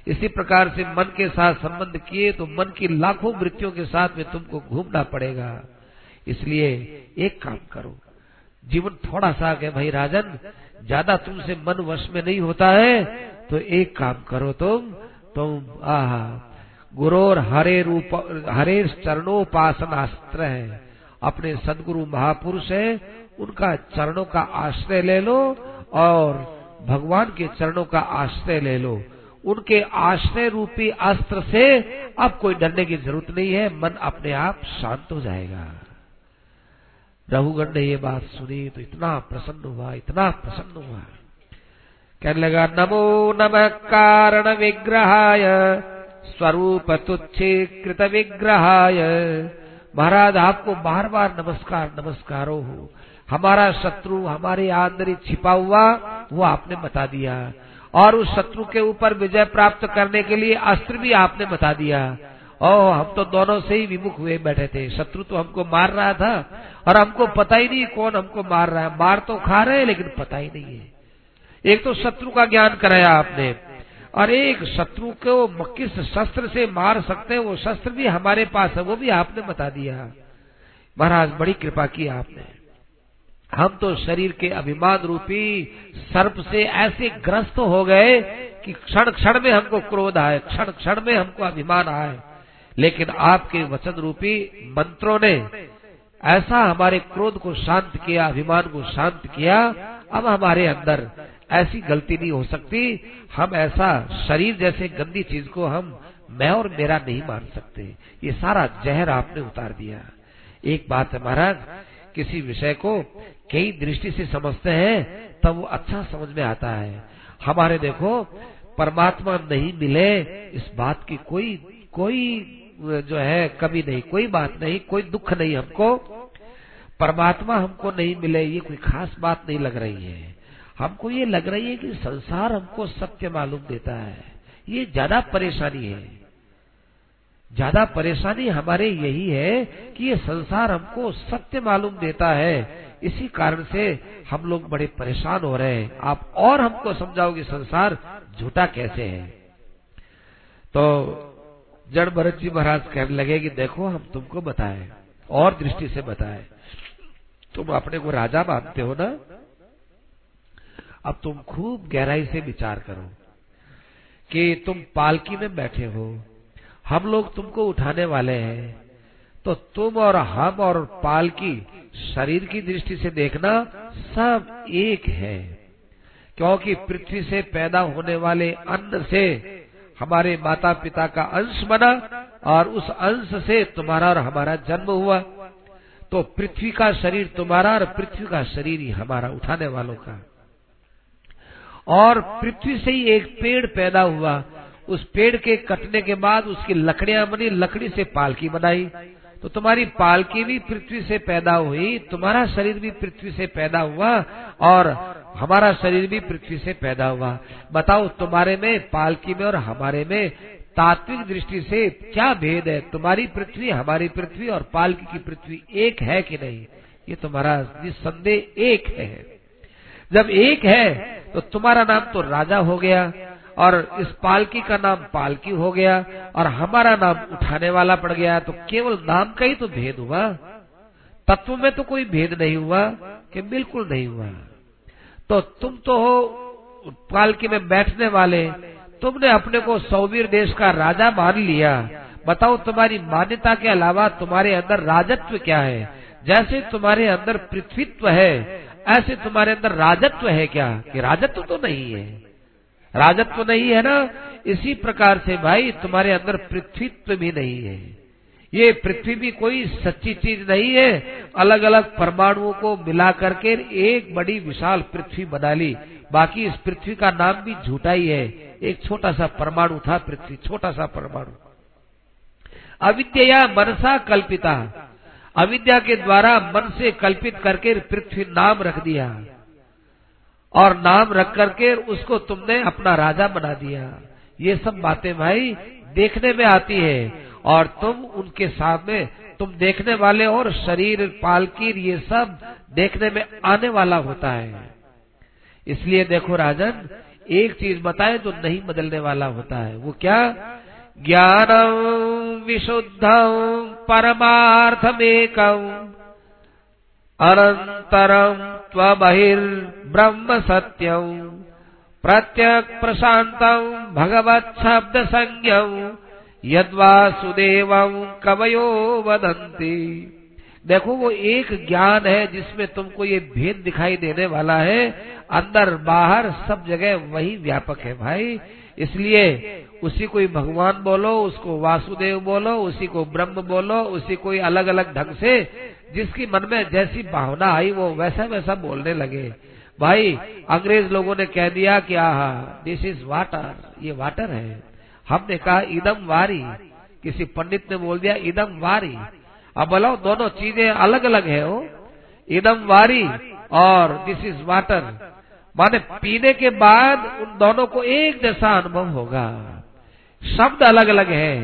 इसी प्रकार से मन के साथ संबंध किए तो मन की लाखों वृत्तियों के साथ में तुमको घूमना पड़ेगा। इसलिए एक काम करो जीवन थोड़ा सा है भाई राजन, ज़्यादा तुमसे मन वश में नहीं होता है तो एक काम करो तुम तुम, आह, गुरोर हरे रूप, हरे चरणोपासनास्त्र है। अपने सदगुरु महापुरुष है, उनका चरणों का आश्रय ले लो और भगवान के चरणों का आश्रय ले लो। उनके आश्रय रूपी अस्त्र से अब कोई डरने की ज़रूरत नहीं है, मन अपने आप शांत हो जाएगा। रघुगण ने ये बात सुनी तो इतना प्रसन्न हुआ, इतना प्रसन्न हुआ। कहने लगा, नमो नम कारण विग्रहाय, स्वरूप तुच्छे कृत विग्रहाय। महाराज, आपको बार बार नमस्कार, नमस्कारो हो। हमारा शत्रु, हमारे आंदर छिपा हुआ, वो आपने बता दिया। और उस शत्रु के ऊपर विजय प्राप्त करने के लिए अस्त्र भी आपने बता दिया। ओ हम तो दोनों से ही विमुख हुए बैठे थे। शत्रु तो हमको मार रहा था और हमको पता ही नहीं कौन हमको मार रहा है। मार तो खा रहे हैं, लेकिन पता ही नहीं है। एक तो शत्रु का ज्ञान कराया आपने और एक शत्रु को किस शस्त्र से मार सकते हैं, वो शस्त्र भी हमारे पास है, वो भी आपने बता दिया। महाराज, बड़ी कृपा की आपने। हम तो शरीर के अभिमान रूपी सर्प से ऐसे ग्रस्त हो गए कि क्षण क्षण में हमको क्रोध आए क्षण क्षण में हमको अभिमान आए। लेकिन आपके वचन रूपी मंत्रों ने ऐसा हमारे क्रोध को शांत किया, अभिमान को शांत किया, अब हमारे अंदर ऐसी गलती नहीं हो सकती। हम ऐसा शरीर जैसे गंदी चीज़ को हम मैं और मेरा नहीं मान सकते। ये सारा जहर आपने उतार दिया। एक बात है महाराज, किसी विषय को कई दृष्टि से समझते हैं, तब वो अच्छा समझ में आता है। हमारे देखो, परमात्मा नहीं मिले इस बात की कोई कोई जो है, कभी नहीं। कोई बात नहीं, कोई दुख नहीं हमको। परमात्मा हमको नहीं मिले, ये कोई खास बात नहीं लग रही है। हमको ये लग रही है कि संसार हमको सत्य मालूम देता है। ये ज़्यादा परेशानी है। ज़्यादा परेशानी हमारे यही है कि ये संसार हमको सत्य मालूम देता है। इसी कारण से हम लोग बड़े परेशान हो रहे हैं। आप और हमको समझाओ कि संसार झूठा कैसे है। तो जड़ भरत जी महाराज कहने लगे कि देखो, हम तुमको बताए, और दृष्टि से बताए। तुम अपने को राजा मानते हो ना? अब तुम खूब गहराई से विचार करो कि तुम पालकी में बैठे हो, हम लोग तुमको उठाने वाले हैं तो तुम और हम और पालकी शरीर की दृष्टि से देखना सब एक है, क्योंकि पृथ्वी से पैदा होने वाले अन्न से हमारे माता पिता का अंश बना और उस अंश से तुम्हारा और हमारा जन्म हुआ। तो पृथ्वी का शरीर तुम्हारा और पृथ्वी का शरीर ही हमारा, उठाने वालों का। और पृथ्वी से ही एक पेड़ पैदा हुआ। उस पेड़ के कटने के बाद उसकी लकड़ियाँ बनी, लकड़ी से पालकी बनाई। तो तुम्हारी पालकी भी पृथ्वी से पैदा हुई, तुम्हारा शरीर भी पृथ्वी से पैदा हुआ और हमारा शरीर भी पृथ्वी से पैदा हुआ। बताओ, तुम्हारे में पालकी में और हमारे में तात्विक दृष्टि से क्या भेद है? तुम्हारी पृथ्वी, हमारी पृथ्वी और पालकी की पृथ्वी एक है कि नहीं? ये तुम्हारा निसंदेह एक है। जब एक है तो तुम्हारा नाम तो राजा हो गया। और इस पालकी का नाम पालकी हो गया और हमारा नाम उठाने वाला पड़ गया। तो केवल नाम का ही तो भेद हुआ। तत्व में तो कोई भेद नहीं हुआ कि बिल्कुल नहीं हुआ। तो तुम तो हो पालकी में बैठने वाले। तुमने अपने को सौवीर देश का राजा मान लिया। बताओ तुम्हारी मान्यता के अलावा तुम्हारे अंदर राजत्व क्या है? जैसे तुम्हारे अंदर पृथ्वीत्व है, ऐसे तुम्हारे अंदर राजत्व है क्या? कि राजत्व तो नहीं है। राजत्व नहीं है ना? इसी प्रकार से भाई, तुम्हारे अंदर पृथ्वीत्व भी नहीं है। ये पृथ्वी भी कोई सच्ची चीज़ नहीं है। अलग अलग परमाणुओं को मिला करके एक बड़ी विशाल पृथ्वी बना ली। बाकी इस पृथ्वी का नाम भी झूठा ही है। एक छोटा सा परमाणु था पृथ्वी छोटा सा परमाणु। अविद्या मनसा कल्पिता। अविद्या के द्वारा मन से कल्पित करके पृथ्वी नाम रख दिया। और नाम रख करके उसको तुमने अपना राजा बना दिया। ये सब बातें भाई देखने में आती है और तुम उनके सामने, तुम देखने वाले और शरीर, पालकीर ये सब देखने में आने वाला होता है। इसलिए देखो राजन, एक चीज़ बताए जो नहीं बदलने वाला होता है। वो क्या? ज्ञानम विशुद्धम परमार्थमेकम। अनंतरम त्वबहिर्ब्रह्म सत्यम प्रत्यक प्रशांतम भगवत शब्द संज्ञम यद्वासुदेव कवयो वदंती देखो, वो एक ज्ञान है जिसमें तुमको ये भेद दिखाई देने वाला है। अंदर बाहर सब जगह वही व्यापक है भाई। इसलिए उसी को भगवान बोलो, उसको वासुदेव बोलो, उसी को ब्रह्म बोलो, उसी को अलग अलग ढंग से जिसकी मन में जैसी भावना आई, वो वैसा वैसा बोलने लगे। भाई, अंग्रेज़ लोगों ने कह दिया कि आहा दिस इज़ वाटर ये वाटर है। हमने कहा, इदम वारी। किसी पंडित ने बोल दिया, इदम वारी। अब बोलो दोनों चीज़ें अलग अलग है वो। इदम वारी और दिस इज़ वाटर माने पीने के बाद उन दोनों को एक जैसा अनुभव होगा। शब्द अलग अलग है।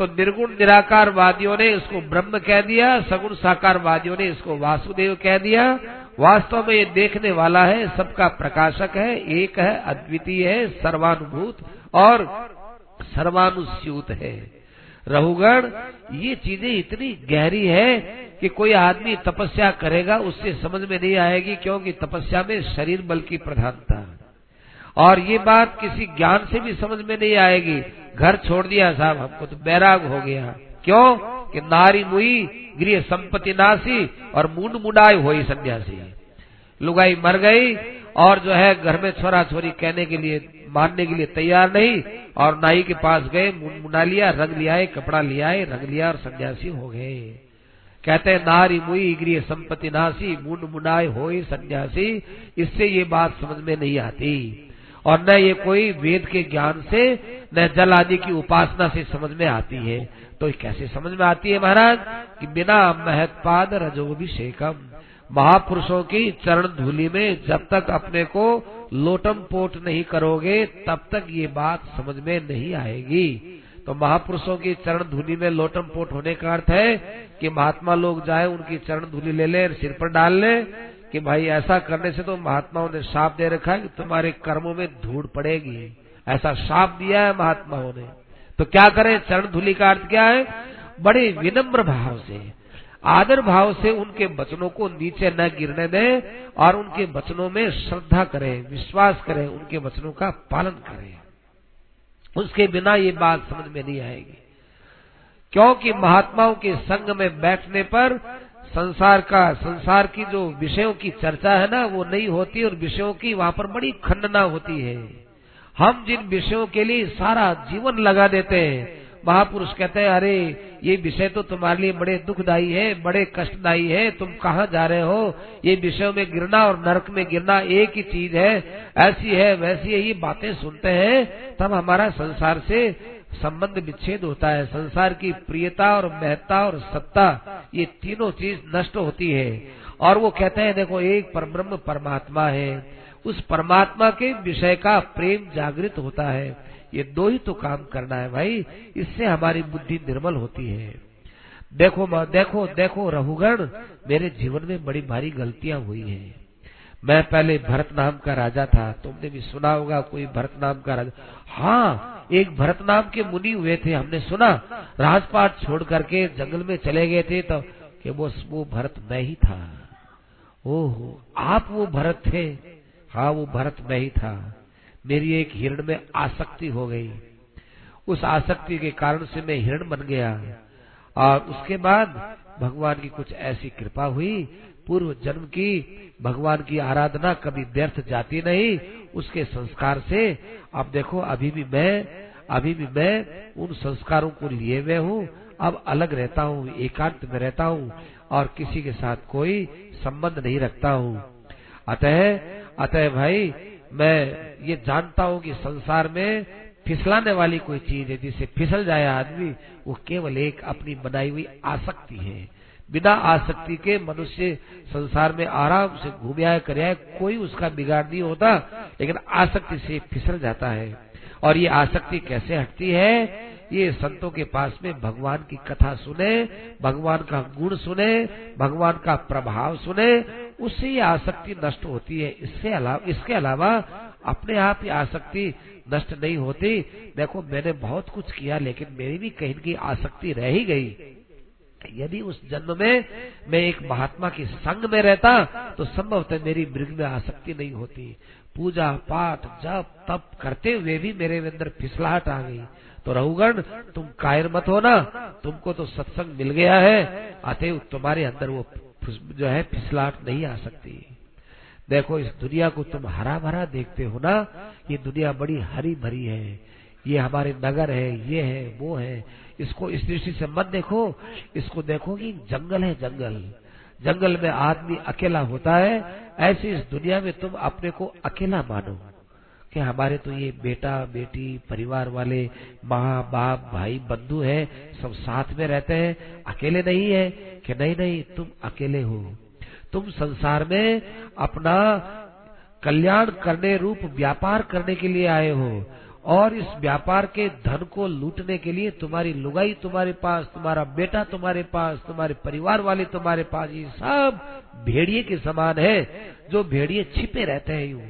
तो निर्गुण निराकार वादियों ने इसको ब्रह्म कह दिया, सगुण साकार वादियों ने इसको वासुदेव कह दिया। वास्तव में ये देखने वाला है, सबका प्रकाशक है, एक है, अद्वितीय है, सर्वानुभूत और सर्वानुस्यूत है। रहुगण ये चीज़ें इतनी गहरी है कि कोई आदमी तपस्या करेगा, उससे समझ में नहीं आएगी, क्योंकि तपस्या में शरीर बल की प्रधानता और ये बात किसी ज्ञान से भी समझ में नहीं आएगी। घर छोड़ दिया साहब, हमको तो बैराग हो गया। क्यों? कि नारी मुई, गृह संपत्ति नासी और मुंड मुंडाई हुई सन्यासी। लुगाई मर गई और जो है घर में छोरा छोरी कहने के लिए, मानने के लिए तैयार नहीं और नाई के पास गए मुंड मुंडा लिया, रंग लिया कपड़ा लिया रंग लिया और सन्यासी हो गए। कहते हैं, नारी मुई, गृह संपत्ति नासी मुंड मुंडाए हो सन्यासी। इससे ये बात समझ में नहीं आती। और न ये कोई वेद के ज्ञान से, न जल आदि की उपासना से समझ में आती है। तो कैसे समझ में आती है महाराज? कि बिना महत्पाद रजोभिषेकम, महापुरुषों की चरण धूलि में जब तक अपने को लोटम पोट नहीं करोगे, तब तक ये बात समझ में नहीं आएगी। तो महापुरुषों की चरण धूलि में लोटम पोट होने का अर्थ है कि महात्मा लोग जाए, उनकी चरण धूलि ले ले, सिर पर डाल ले कि भाई ऐसा करने से तो महात्माओं ने साप दे रखा है कि तुम्हारे कर्मों में धूड़ पड़ेगी। ऐसा साप दिया है महात्माओं ने। तो क्या करें? चरण धूलि का अर्थ क्या है? बड़े विनम्र भाव से, आदर भाव से उनके वचनों को नीचे न गिरने दें और उनके वचनों में श्रद्धा करें, विश्वास करें, उनके वचनों का पालन करें। उसके बिना ये बात समझ में नहीं आएगी। क्योंकि महात्माओं के संग में बैठने पर संसार का, संसार की जो विषयों की चर्चा है ना, वो नहीं होती और विषयों की वहाँ पर बड़ी खंडना होती है। हम जिन विषयों के लिए सारा जीवन लगा देते हैं, महापुरुष कहते हैं, अरे, ये विषय तो तुम्हारे लिए बड़े दुखदायी है, बड़े कष्टदायी है, तुम कहाँ जा रहे हो? ये विषयों में गिरना और नरक में गिरना एक ही चीज़ है, ऐसी है, वैसी है, ये बातें सुनते हैं, तब हमारा संसार से संबंध विच्छेद होता है, संसार की प्रियता और महत्ता और सत्ता, ये तीनों चीज़ नष्ट होती है। और वो कहते हैं, देखो, एक परब्रह्म परमात्मा है। उस परमात्मा के विषय का प्रेम जागृत होता है। ये दो ही तो काम करना है भाई, इससे हमारी बुद्धि निर्मल होती है। देखो देखो देखो रहुगण मेरे जीवन में बड़ी भारी गलतियाँ हुई हैं। मैं पहले भरत नाम का राजा था, तुमने भी सुना होगा कोई भरत नाम का राजा। हाँ एक भरत नाम के मुनि हुए थे, हमने सुना। राजपाट छोड़ करके जंगल में चले गए थे तो कि वो वो भरत मैं ही था। ओहो, आप वो भरत थे? हाँ वो भरत मैं ही था। मेरी एक हिरण में आसक्ति हो गई। उस आसक्ति के कारण से मैं हिरण बन गया। और उसके बाद भगवान की कुछ ऐसी कृपा हुई पूर्व जन्म की भगवान की आराधना कभी व्यर्थ जाती नहीं, उसके संस्कार से। अब देखो, अभी भी मैं, अभी भी मैं उन संस्कारों को लिए हुए हूँ। अब अलग रहता हूँ, एकांत में रहता हूँ और किसी के साथ कोई संबंध नहीं रखता हूँ। अतः अतः भाई, मैं ये जानता हूँ कि संसार में फिसलाने वाली कोई चीज़ है जिसे फिसल जाए आदमी, वो केवल एक अपनी बनाई हुई आसक्ति है। बिना आसक्ति के मनुष्य संसार में आराम से घूम आए कर कोई उसका बिगाड़ नहीं होता, लेकिन आसक्ति से फिसल जाता है। और ये आसक्ति कैसे हटती है? ये संतों के पास में भगवान की कथा सुने, भगवान का गुण सुने, भगवान का प्रभाव सुने, उससे ये आसक्ति नष्ट होती है। इससे अलावा इसके अलावा अपने आप ही आसक्ति नष्ट नहीं होती। देखो, मैंने बहुत कुछ किया, लेकिन मेरी भी कहीं की आसक्ति रह ही गई। यदि उस जन्म में मैं एक महात्मा के संग में रहता तो संभवतः मेरी मृग में आसक्ति नहीं होती। पूजा पाठ जप तप करते हुए भी मेरे अंदर फिसलाहट आ गई। तो रहुगण तुम कायर मत हो ना तुमको तो सत्संग मिल गया है, अतएव तुम्हारे अंदर वो जो है फिसलाट नहीं आ सकती। देखो, इस दुनिया को तुम हरा भरा देखते हो ना, ये दुनिया बड़ी हरी भरी है। ये हमारे नगर है, ये है, वो है इसको इस दृष्टि से मत देखो। इसको देखो कि जंगल है जंगल। जंगल में आदमी अकेला होता है। ऐसे इस दुनिया में तुम अपने को अकेला मानो। कि हमारे तो ये बेटा, बेटी, परिवार वाले, माँ, बाप, भाई, बंधु है, सब साथ में रहते हैं। अकेले नहीं है कि नहीं नहीं, तुम अकेले हो। तुम संसार में अपना कल्याण करने, रूप व्यापार करने के लिए आए हो। और इस व्यापार के धन को लूटने के लिए तुम्हारी लुगाई तुम्हारे पास, तुम्हारा बेटा तुम्हारे पास, तुम्हारे परिवार वाले तुम्हारे पास, ये सब भेड़िए के समान है, जो भेड़िए छिपे रहते हैं यूँ,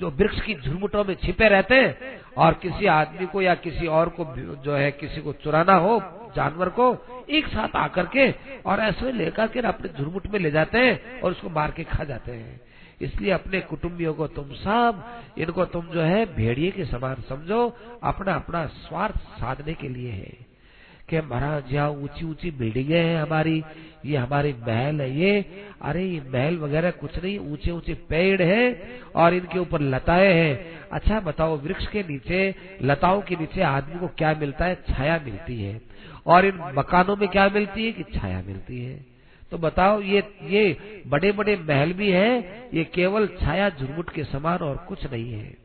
जो वृक्ष की झुरमुटों में छिपे रहते हैं, और किसी आदमी को या किसी और को जो है, किसी को चुराना हो, जानवर को, एक साथ आकर के और ऐसे लेकर के अपने झुरमुट में ले जाते हैं और उसको मार के खा जाते हैं। इसलिए अपने कुटुंबियों को तुम सब, इनको तुम जो है भेड़िए के समान समझो अपना अपना स्वार्थ साधने के लिए है। कि महाराज, यहाँ ऊँची ऊँची बिल्डिंगे हैं हमारी, ये हमारे महल है ये। अरे, ये महल वगैरह कुछ नहीं ऊँचे ऊँचे पेड़ है और इनके ऊपर लताएँ हैं। अच्छा बताओ, वृक्ष के नीचे, लताओं के नीचे आदमी को क्या मिलता है? छाया मिलती है। और इन मकानों में क्या मिलती है? कि छाया मिलती है। तो बताओ, ये ये बड़े बड़े महल भी हैं, ये केवल छाया झुरमुट के समान और कुछ नहीं है।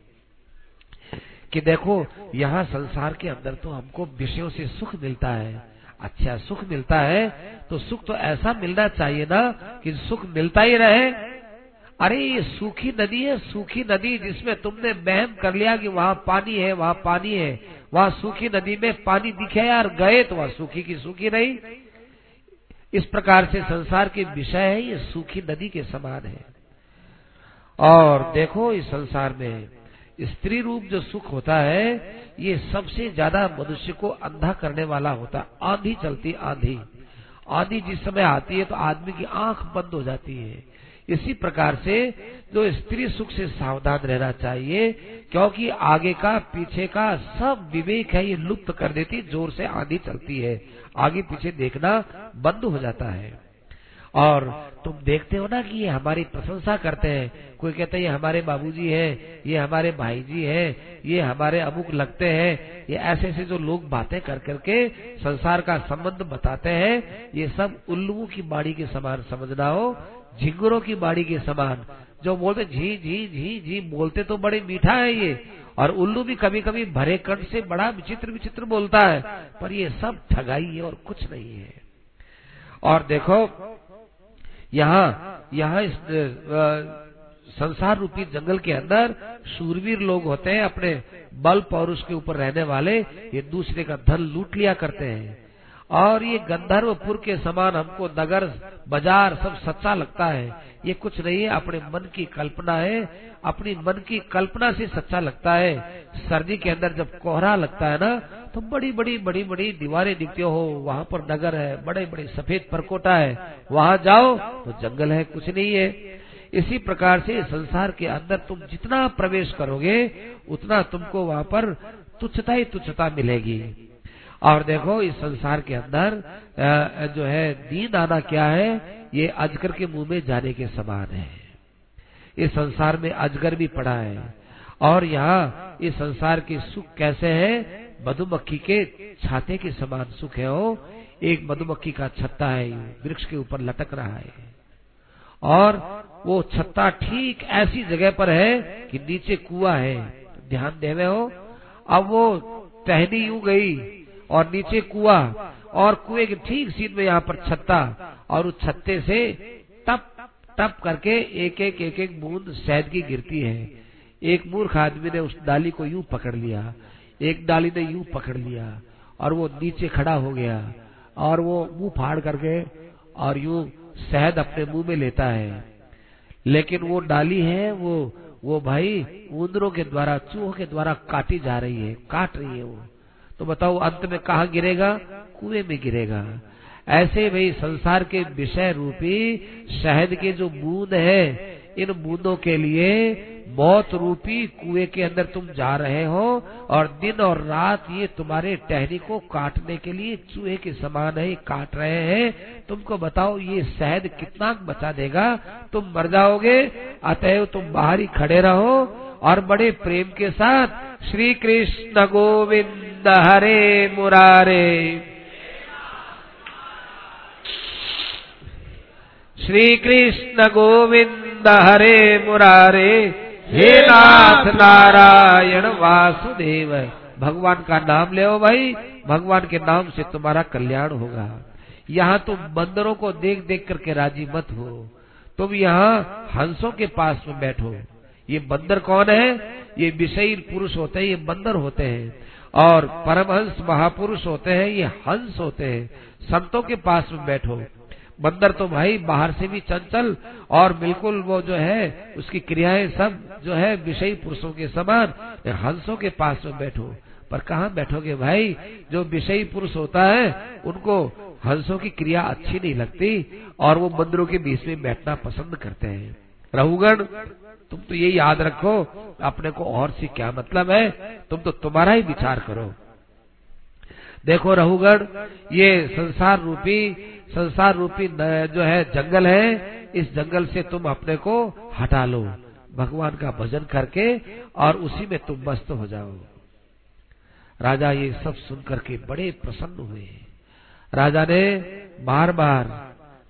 कि देखो, यहाँ संसार के अंदर तो हमको विषयों से सुख मिलता है अच्छा सुख मिलता है तो सुख तो ऐसा मिलना चाहिए ना, कि सुख मिलता ही रहे। अरे, ये सूखी नदी है, सूखी नदी जिसमें तुमने बहम कर लिया कि वहाँ पानी है, वहाँ पानी है, वहाँ सूखी नदी में पानी दिखे यार, गए तो वहाँ सूखी की सूखी नहीं। इस प्रकार से संसार के विषय है, ये सूखी नदी के समान है। और देखो इस संसार में, स्त्री रूप जो सुख होता है, ये सबसे ज़्यादा मनुष्य को अंधा करने वाला होता है आंधी चलती, आंधी। आंधी जिस समय आती है तो आदमी की आँख बंद हो जाती है। इसी प्रकार से जो स्त्री सुख से सावधान रहना चाहिए, क्योंकि आगे का, पीछे का सब विवेक है, ये लुप्त कर देती, ज़ोर से आंधी चलती है। आगे पीछे देखना बंद हो जाता है। और तुम देखते हो ना कि ये हमारी प्रशंसा करते हैं। कोई कहते हैं, ये हमारे बाबूजी है, ये हमारे भाई जी है, ये हमारे अमुक लगते हैं। ये ऐसे ऐसे जो लोग बातें कर करके संसार का संबंध बताते हैं, ये सब उल्लुओं की बाड़ी के समान समझना हो? झिंगुरों की बाड़ी के समान। जो बोलते झी झी झी झी बोलते तो बड़े मीठा है ये। और उल्लू भी कभी कभी भरे कंठ से बड़ा विचित्र विचित्र बोलता है, पर ये सब ठगाई है और कुछ नहीं है। और देखो यहाँ यहाँ इस संसार रूपी जंगल के अंदर सूरवीर लोग होते हैं, अपने बल पौरुष के ऊपर रहने वाले, ये दूसरे का धन लूट लिया करते हैं। और ये गंधर्वपुर के समान हमको नगर, बाज़ार सब सच्चा लगता है। ये कुछ नहीं है, अपने मन की कल्पना है। अपनी मन की कल्पना से सच्चा लगता है। सर्दी के अंदर जब कोहरा लगता है ना तो बड़ी बड़ी बड़ी बड़ी दीवारें दिखती हो, वहाँ पर नगर है, बड़े बड़े सफ़ेद परकोटा है, वहाँ जाओ तो जंगल है, कुछ नहीं है। इसी प्रकार से संसार के अंदर तुम जितना प्रवेश करोगे, उतना तुमको वहाँ पर तुच्छता ही तुच्छता मिलेगी। और देखो, इस संसार के अंदर जो है, नींद आना क्या है, ये अजगर के मुँह में जाने के समान है। इस संसार में अजगर भी पड़ा है। और यहाँ, इस संसार के सुख कैसे है मधुमक्खी के छाते के समान सुख है वो एक मधुमक्खी का छत्ता है, वृक्ष के ऊपर लटक रहा है। और वो छत्ता ठीक ऐसी जगह पर है कि नीचे कुआ है। ध्यान देवे हो अब वो टहनी यूँ गई और नीचे कुआ और कुएँ के ठीक सीध में यहाँ पर छत्ता और उस छत्ते से टप टप करके एक एक एक एक बूंद शहद की गिरती है। एक मूर्ख आदमी ने उस डाली को यूँ पकड़ लिया। एक डाली ने यूँ पकड़ लिया और वो नीचे खड़ा हो गया और वो मुँह फाड़ करके और यूँ शहद अपने मुँह में लेता है। लेकिन वो डाली है, वो वो भाई उंदरों के द्वारा, चूहों के द्वारा काटी जा रही है, काट रही है वो। तो बताओ, अंत में कहा गिरेगा? कुएँ में गिरेगा। ऐसे भाई संसार के विषय रूपी शहद के जो बूंद है, इन बूंदों के लिए मौत रूपी कुएँ के अंदर तुम जा रहे हो और दिन और रात ये तुम्हारे टहनी को काटने के लिए चूहे के समान है काट रहे हैं। तुमको बताओ, ये शहद कितना बचा देगा? तुम मर जाओगे, अतएव तुम बाहर ही खड़े रहो और बड़े प्रेम के साथ श्री कृष्ण गोविंद हरे मुरारे। श्री कृष्ण गोविंद हरे मुरारे। हे नाथ नारायण वासुदेव, भगवान का नाम ले भाई। भगवान के नाम से तुम्हारा कल्याण होगा। यहाँ तुम बंदरों को देख देख करके राज़ी मत हो। तुम यहाँ हंसों के पास में बैठो। ये बंदर कौन है? ये विषयी पुरुष होते हैं, ये बंदर होते हैं। और परमहंस महापुरुष होते हैं, ये हंस होते हैं। संतों के पास में बैठो। बंदर तो भाई बाहर से भी चंचल और बिल्कुल वो जो है, उसकी क्रियाएँ सब जो है विषयी पुरुषों के समान, हंसों के पास में बैठो। पर कहा बैठोगे भाई? जो विषयी पुरुष होता है, उनको हंसों की क्रिया अच्छी नहीं लगती और वो बंदरों के बीच में बैठना पसंद करते हैं। रहुगण तुम तो ये याद रखो, अपने को और से क्या मतलब है? तुम तो तुम्हारा ही विचार करो। देखो रहुगण ये संसार रूपी संसार रूपी जो है जंगल है, इस जंगल से तुम अपने को हटा लो। भगवान का भजन करके और उसी में तुम मस्त हो जाओ। राजा ये सब सुन करके बड़े प्रसन्न हुए। राजा ने बार बार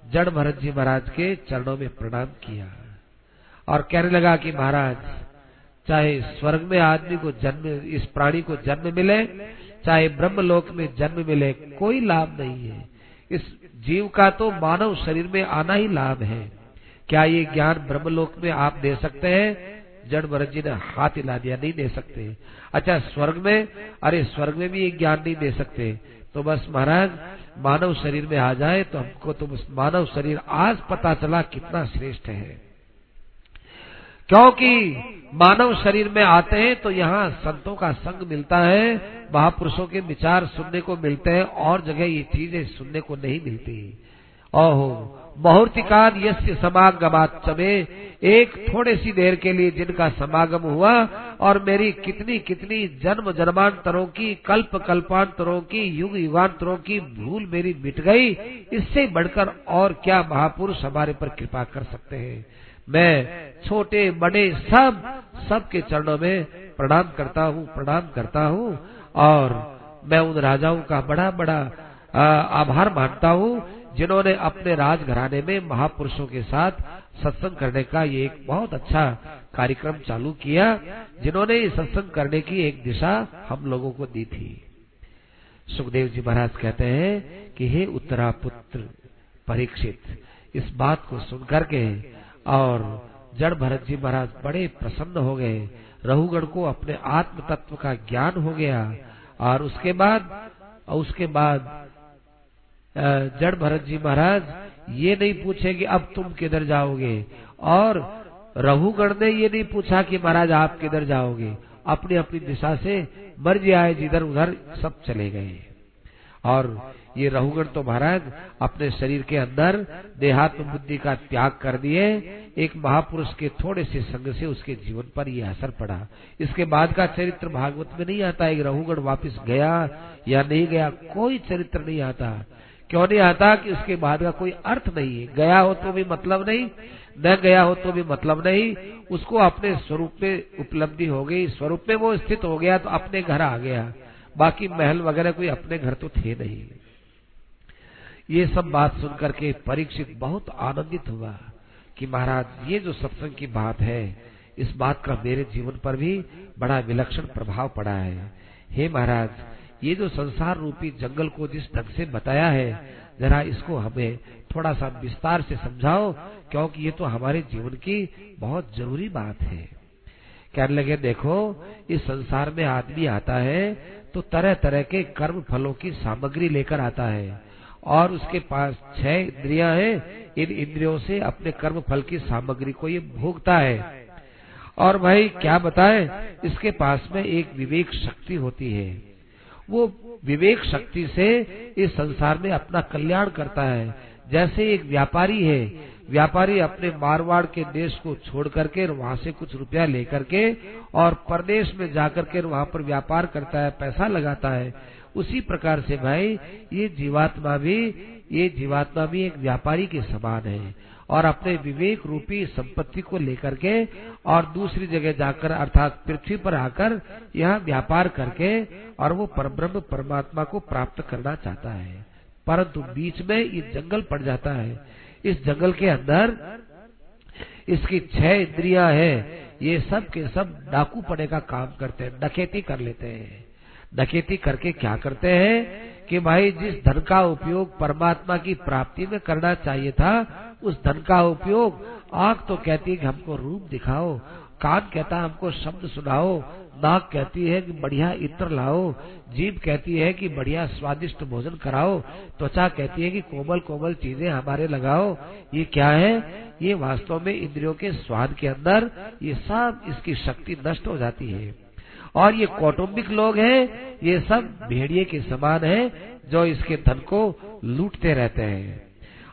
जड़ भरत जी महाराज के चरणों में प्रणाम किया और कहने लगा कि महाराज, चाहे स्वर्ग में आदमी को जन्म, इस प्राणी को जन्म मिले, चाहे ब्रह्मलोक में जन्म मिले, कोई लाभ नहीं है। इस जीव का तो मानव शरीर में आना ही लाभ है। क्या ये ज्ञान ब्रह्मलोक में आप दे सकते हैं? जड़ भरत जी ने हाथ हिला दिया, नहीं दे सकते। अच्छा स्वर्ग में? अरे, स्वर्ग में भी ये ज्ञान नहीं दे सकते। तो बस महाराज, मानव शरीर में आ जाए तो हमको तो मानव शरीर आज पता चला कितना श्रेष्ठ है। क्योंकि मानव शरीर में आते हैं तो यहाँ संतों का संग मिलता है, महापुरुषों के विचार सुनने को मिलते हैं, और जगह ये चीज़ें सुनने को नहीं मिलती। ओहो मुहूर्तिकाद यस्य समागमात चमे, एक थोड़े सी देर के लिए जिनका समागम हुआ, और मेरी कितनी कितनी जन्म जन्मांतरों की, कल्प कल्पांतरों की, युग युगांतरों की भूल मेरी मिट गई, इससे बढ़कर और क्या महापुरुष हमारे पर कृपा कर सकते हैं? मैं, छोटे, बड़े, सब, सबके चरणों में प्रणाम करता हूँ, प्रणाम करता हूँ। और मैं उन राजाओं का बड़ा बड़ा आभार मानता हूँ, जिन्होंने अपने राजघराने में महापुरुषों के साथ सत्संग करने का ये एक बहुत अच्छा कार्यक्रम चालू किया, जिन्होंने सत्संग करने की एक दिशा हम लोगों को दी थी। सुखदेव जी महाराज कहते हैं कि, हे उत्तरा पुत्र परीक्षित, इस बात को सुनकर के और जड़ भरत जी महाराज बड़े प्रसन्न हो गए। रहुगढ़ को अपने आत्म तत्व का ज्ञान हो गया और उसके बाद, और उसके बाद जड़ भरत जी महाराज ये नहीं पूछे कि अब तुम किधर जाओगे? और रघुगढ़ ने ये नहीं पूछा कि महाराज आप किधर जाओगे? अपनी अपनी दिशा से मर्ज़ी आए जिधर उधर सब चले गए। और ये रहुगण तो महाराज अपने शरीर के अंदर देहात्म बुद्धि का त्याग कर दिए। एक महापुरुष के थोड़े से संग से उसके जीवन पर यह असर पड़ा। इसके बाद का चरित्र भागवत में नहीं आता, एक रहुगण वापिस गया या नहीं गया, कोई चरित्र नहीं आता। क्यों नहीं आता कि उसके बाद का कोई अर्थ नहीं है? गया हो तो भी मतलब नहीं, न गया हो तो भी मतलब नहीं। उसको अपने स्वरूप में उपलब्धि हो गई, स्वरूप में वो स्थित हो गया तो अपने घर आ गया। बाकी महल वगैरह कोई अपने घर तो थे नहीं। ये सब बात सुनकर के परीक्षित बहुत आनंदित हुआ कि महाराज, ये जो सत्संग की बात है, इस बात का मेरे जीवन पर भी बड़ा विलक्षण प्रभाव पड़ा है। हे महाराज, ये जो संसार रूपी जंगल को जिस ढंग से बताया है, जरा इसको हमें थोड़ा सा विस्तार से समझाओ, क्योंकि ये तो हमारे जीवन की बहुत ज़रूरी बात है। कहने लगे, देखो, इस संसार में आदमी आता है तो तरह तरह के कर्म फलों की सामग्री लेकर आता है। और उसके पास छह इंद्रियाँ हैं। इन इंद्रियों से अपने कर्म फल की सामग्री को ये भोगता है। और भाई, क्या बताए? इसके पास में एक विवेक शक्ति होती है। वो विवेक शक्ति से इस संसार में अपना कल्याण करता है। जैसे एक व्यापारी है। व्यापारी अपने मारवाड़ के देश को छोड़ करके वहाँ से कुछ रुपया लेकर के और प्रदेश में जाकर के वहाँ पर व्यापार करता है, पैसा लगाता है। उसी प्रकार से भाई, ये जीवात्मा भी, ये जीवात्मा भी एक व्यापारी के समान है। और अपने विवेक रूपी संपत्ति को लेकर के और दूसरी जगह जाकर अर्थात पृथ्वी पर आकर यह व्यापार करके और वो परब्रह्म परमात्मा को प्राप्त करना चाहता है। परंतु बीच में ये जंगल पड़ जाता है। इस जंगल के अंदर इसकी छह इंद्रिया है। ये सब के सब डाकू पड़े का काम करते हैं, डकैती कर लेते हैं। डकैती करके क्या करते हैं कि भाई जिस धन का उपयोग परमात्मा की प्राप्ति में करना चाहिए था, उस धन का उपयोग आँख तो कहती है कि हमको रूप दिखाओ, कान कहता है हमको शब्द सुनाओ, नाक कहती है कि बढ़िया इत्र लाओ, जीभ कहती है कि बढ़िया स्वादिष्ट भोजन कराओ, त्वचा कहती है कि कोमल कोमल चीज़ें हमारे लगाओ। ये क्या है? ये वास्तव में इंद्रियों के स्वाद के अंदर ये सब इसकी शक्ति नष्ट हो जाती है। और ये कौटुंबिक लोग हैं, ये सब भेड़िए के समान है, जो इसके धन को लूटते रहते हैं।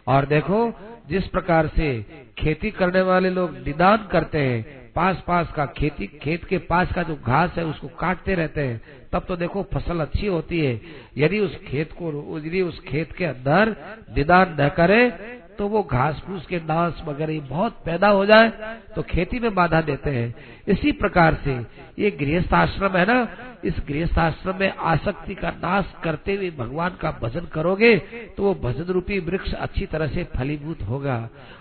और देखो, जिस प्रकार से खेती करने वाले लोग निदान करते हैं पास पास का खेती, खेत के पास का जो घास है, उसको काटते रहते हैं, तब तो देखो फ़सल अच्छी होती है। यदि उस खेत को, यदि उस खेत के अंदर निदान न करे तो वो घास फूस के नाश वगैरह बहुत पैदा हो जाए तो खेती में बाधा देते हैं। इसी प्रकार से ये गृहस्थ आश्रम है ना, इस गृहस्थ आश्रम में आसक्ति का नाश करते हुए भगवान का भजन करोगे तो वो भजन रूपी वृक्ष अच्छी तरह से फलीभूत होगा।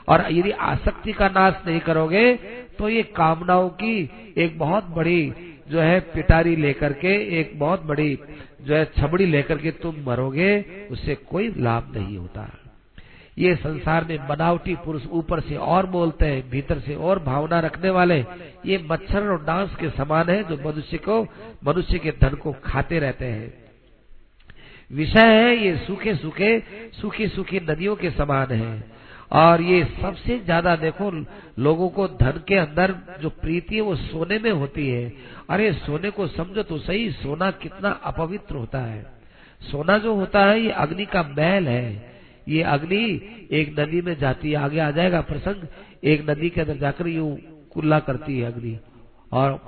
और यदि आसक्ति का नाश नहीं करोगे तो ये कामनाओं की एक बहुत बड़ी जो है पिटारी लेकर के, एक बहुत बड़ी जो है छबड़ी लेकर के तुम मरोगे, उससे कोई लाभ नहीं होता। ये संसार में बनावटी पुरुष ऊपर से और बोलते हैं, भीतर से और भावना रखने वाले, ये मच्छर और डांस के समान है जो मनुष्य को, मनुष्य के धन को खाते रहते हैं। विषय है, ये सूखे सूखे, सूखी सूखी नदियों के समान है। और ये सबसे ज़्यादा देखो, लोगों को धन के अंदर जो प्रीति है वो सोने में होती है। अरे, सोने को समझो तो सही, सोना कितना अपवित्र होता है। सोना जो होता है, ये अग्नि का मैल है। ये अग्नि एक नदी में जाती है, आगे आ जाएगा प्रसंग, एक नदी के अंदर जाकर ये कुल्ला करती है अग्नि, और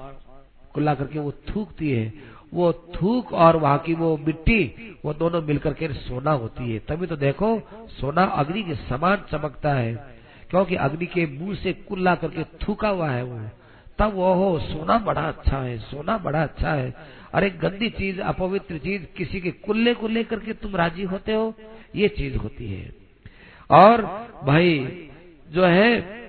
कुल्ला करके वो थूकती है। वो थूक और वहाँ की वो मिट्टी, वो दोनों मिलकर के सोना होती है। तभी तो देखो, सोना अग्नि के समान चमकता है, क्योंकि अग्नि के मुँह से कुल्ला करके थूका हुआ है वो। तब वो हो सोना बड़ा अच्छा है, सोना बड़ा अच्छा है। अरे गंदी चीज़, अपवित्र चीज़, किसी के कुल्ले को लेकर के तुम राज़ी होते हो, ये चीज़ होती है। और भाई, जो है,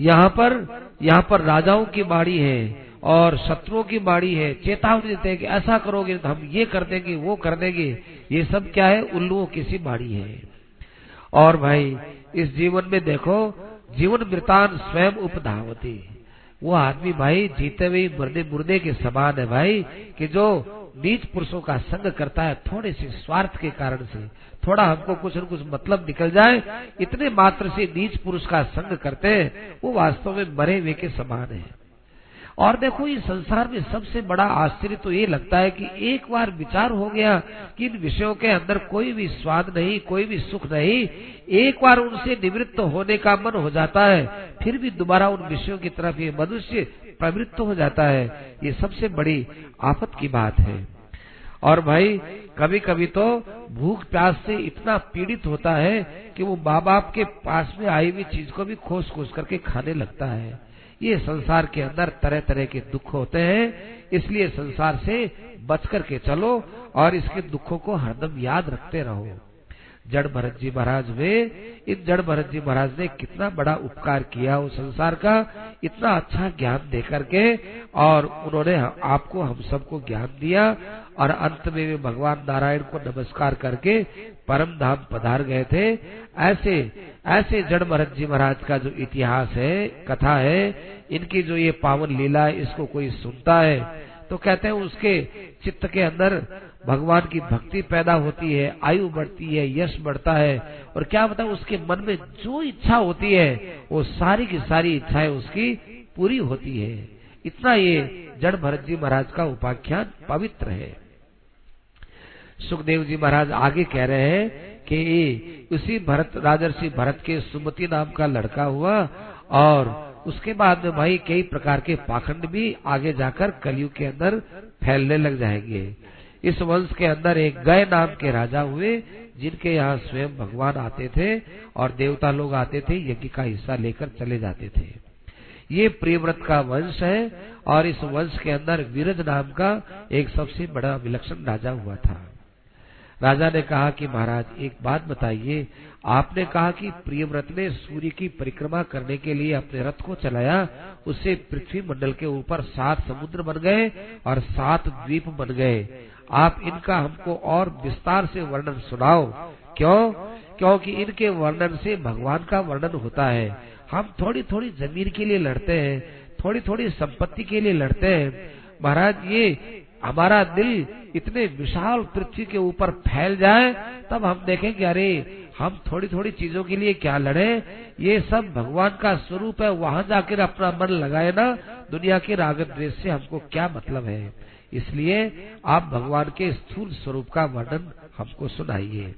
यहाँ पर यहाँ पर राजाओं की बाड़ी है, और शत्रुओं की बाड़ी है, चेतावनी देते हैं कि ऐसा करोगे तो हम ये कर देंगे, वो कर देंगे, ये सब क्या है? उल्लुओं की सी बाड़ी है। और भाई, इस जीवन में देखो, जीवन वृतान स्वयं उपधावती। वो आदमी भाई जीते हुए मुर्दे मुर्दे के समान है भाई, कि जो नीच पुरुषों का संग करता है थोड़े से स्वार्थ के कारण से। थोड़ा हमको कुछ न कुछ मतलब निकल जाए, इतने मात्र से नीच पुरुष का संग करते हैं, वो वास्तव में मरे हुए के समान है। और देखो, इस संसार में सबसे बड़ा आश्चर्य तो ये लगता है कि एक बार विचार हो गया कि इन विषयों के अंदर कोई भी स्वाद नहीं, कोई भी सुख नहीं। एक बार उनसे निवृत्त होने का मन हो जाता है, फिर भी दोबारा उन विषयों की तरफ़ ये मनुष्य प्रवृत्त हो जाता है। ये सबसे बड़ी आफत की बात है। और भाई कभी कभी तो भूख प्यास से इतना पीड़ित होता है कि वो माँ बाप के पास में आई हुई चीज़ को भी खोस खोस करके खाने लगता है। ये संसार के अंदर तरह तरह के दुख होते हैं, इसलिए संसार से बच करके चलो और इसके दुखों को हरदम याद रखते रहो। जड़ भरत जी महाराज वे इन जड़ भरत जी महाराज ने कितना बड़ा उपकार किया उस संसार का, इतना अच्छा ज्ञान दे करके और उन्होंने आपको, हम सबको ज्ञान दिया, और अंत में वे भगवान नारायण को नमस्कार करके परम धाम पधार गए थे। ऐसे ऐसे जड़ भरत जी महाराज का जो इतिहास है, कथा है, इनकी जो ये पावन लीला है, इसको कोई सुनता है तो कहते हैं उसके चित्त के अंदर भगवान की भक्ति पैदा होती है, आयु बढ़ती है, यश बढ़ता है। और क्या बता उसके मन में जो इच्छा होती है, वो सारी की सारी इच्छाएँ उसकी पूरी होती है। इतना ये जड़ भरत जी महाराज का उपाख्यान पवित्र है। सुखदेव जी महाराज आगे कह रहे हैं कि उसी भरत, राजर्षि भरत के सुमति नाम का लड़का हुआ और उसके बाद में भाई कई प्रकार के पाखंड भी आगे जाकर कलयुग के अंदर फैलने लग जाएँगे। इस वंश के अंदर एक गय नाम के राजा हुए, जिनके यहाँ स्वयं भगवान आते थे और देवता लोग आते थे, यज्ञ का हिस्सा लेकर चले जाते थे। ये प्रियव्रत का वंश है और इस वंश के अंदर वीरज नाम का एक सबसे बड़ा विलक्षण राजा हुआ था। राजा ने कहा कि महाराज, एक बात बताइए आपने कहा कि प्रियव्रत ने सूर्य की परिक्रमा करने के लिए अपने रथ को चलाया, उससे पृथ्वी मंडल के ऊपर सात समुद्र बन गए और सात द्वीप बन गए। आप इनका हमको और विस्तार से वर्णन सुनाओ। क्यों? क्योंकि इनके वर्णन से भगवान का वर्णन होता है। हम थोड़ी थोड़ी ज़मीन के लिए लड़ते हैं थोड़ी थोड़ी संपत्ति के लिए लड़ते हैं। महाराज, ये हमारा दिल इतने विशाल पृथ्वी के ऊपर फैल जाए, तब हम देखेंगे अरे, हम थोड़ी थोड़ी चीज़ों के लिए क्या लड़े? ये सब भगवान का स्वरूप है, वहाँ जाकर अपना मन लगाए ना, दुनिया के राग द्वेष से हमको क्या मतलब है? इसलिए आप भगवान के स्थूल स्वरूप का वर्णन हमको सुनाइए।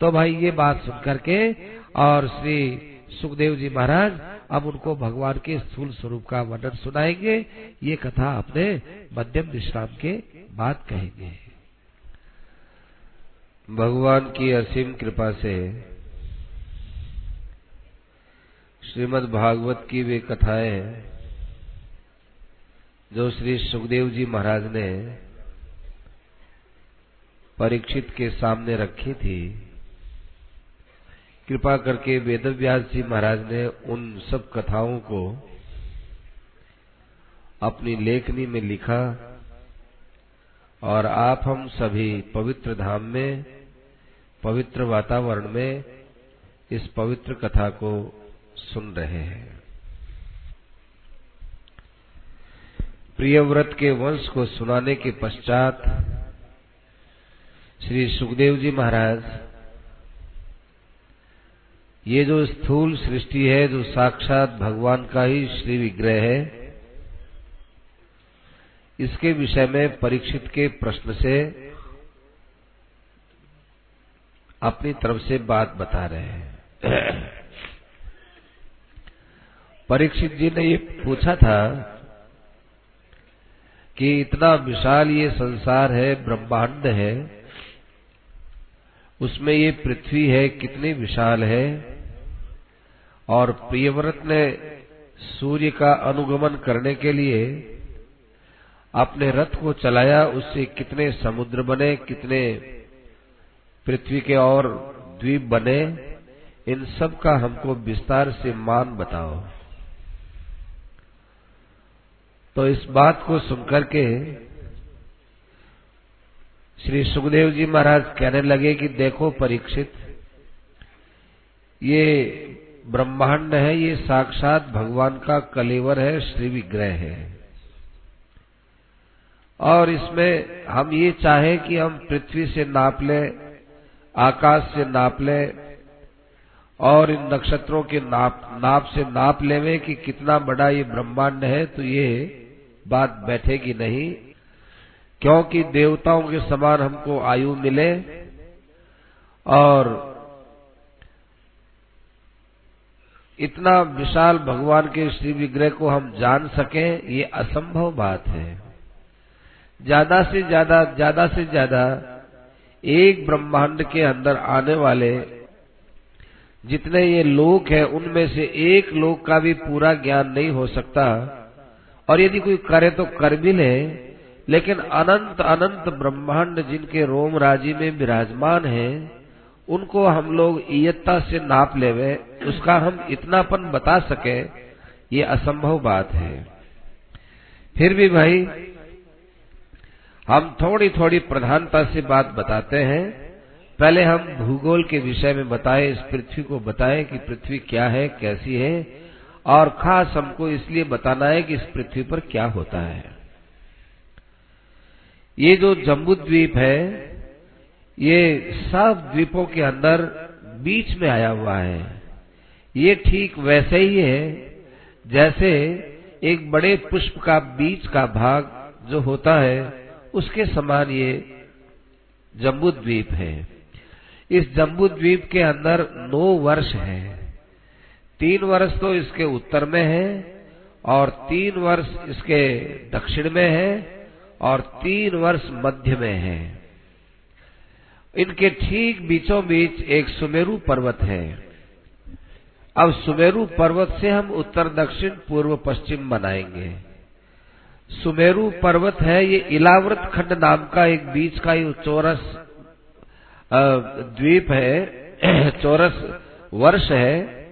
तो भाई, ये बात सुन करके और श्री सुखदेव जी महाराज, अब उनको भगवान के स्थूल स्वरूप का वर्णन सुनाएँगे। ये कथा अपने मध्यम विश्राम के बाद कहेंगे। भगवान की असीम कृपा से श्रीमद् भागवत की वे कथाएँ जो श्री सुखदेव जी महाराज ने परीक्षित के सामने रखी थी कृपा करके वेदव्यास जी महाराज ने उन सब कथाओं को अपनी लेखनी में लिखा और आप हम सभी पवित्र धाम में, पवित्र वातावरण में इस पवित्र कथा को सुन रहे हैं। प्रियव्रत के वंश को सुनाने के पश्चात श्री सुखदेव जी महाराज ये जो स्थूल सृष्टि है, जो साक्षात भगवान का ही श्री विग्रह है, इसके विषय में परीक्षित के प्रश्न से अपनी तरफ़ से बात बता रहे हैं। परीक्षित जी ने ये पूछा था कि इतना विशाल ये संसार है, ब्रह्मांड है, उसमें ये पृथ्वी है, कितनी विशाल है? और प्रियव्रत ने सूर्य का अनुगमन करने के लिए अपने रथ को चलाया, उससे कितने समुद्र बने, कितने पृथ्वी के और द्वीप बने, इन सब का हमको विस्तार से मान बताओ। तो इस बात को सुनकर के श्री सुखदेव जी महाराज कहने लगे कि देखो परीक्षित, ये ब्रह्मांड है, ये साक्षात भगवान का कलेवर है, श्री विग्रह है। और इसमें हम ये चाहे कि हम पृथ्वी से नाप ले, आकाश से नाप ले, और इन नक्षत्रों के नाप नाप से नाप लेवे कि कितना बड़ा ये ब्रह्मांड है तो ये बात बैठेगी नहीं। क्योंकि देवताओं के समान हमको आयु मिले, और इतना विशाल भगवान के श्री विग्रह को हम जान सकें, ये असंभव बात है। ज़्यादा से ज़्यादा ज़्यादा से ज़्यादा एक ब्रह्मांड के अंदर आने वाले जितने ये लोक हैं, उनमें से एक लोक का भी पूरा ज्ञान नहीं हो सकता। और यदि कोई करे तो कर भी ले, लेकिन अनंत अनंत ब्रह्मांड जिनके रोम राज़ी में विराजमान है उनको हम लोग इयत्ता से नाप लेवे, उसका हम इतनापन बता सके, ये असंभव बात है। फिर भी भाई, हम थोड़ी थोड़ी प्रधानता से बात बताते हैं। पहले हम भूगोल के विषय में बताए, इस पृथ्वी को बताए कि पृथ्वी क्या है, कैसी है, और खास हमको इसलिए बताना है कि इस पृथ्वी पर क्या होता है। ये जो जम्बू द्वीप है ये सब द्वीपों के अंदर बीच में आया हुआ है। ये ठीक वैसे ही है, जैसे एक बड़े पुष्प का बीच का भाग जो होता है, उसके समान ये जम्बू द्वीप है। इस जम्बू द्वीप के अंदर नौ वर्ष है। तीन वर्ष तो इसके उत्तर में है और तीन वर्ष इसके दक्षिण में है और तीन वर्ष मध्य में है। इनके ठीक बीचों बीच एक सुमेरु पर्वत है। अब सुमेरु पर्वत से हम उत्तर, दक्षिण, पूर्व, पश्चिम बनाएँगे। सुमेरु पर्वत है, ये इलाव्रत खंड नाम का एक बीच का चौरस द्वीप है, चौरस वर्ष है,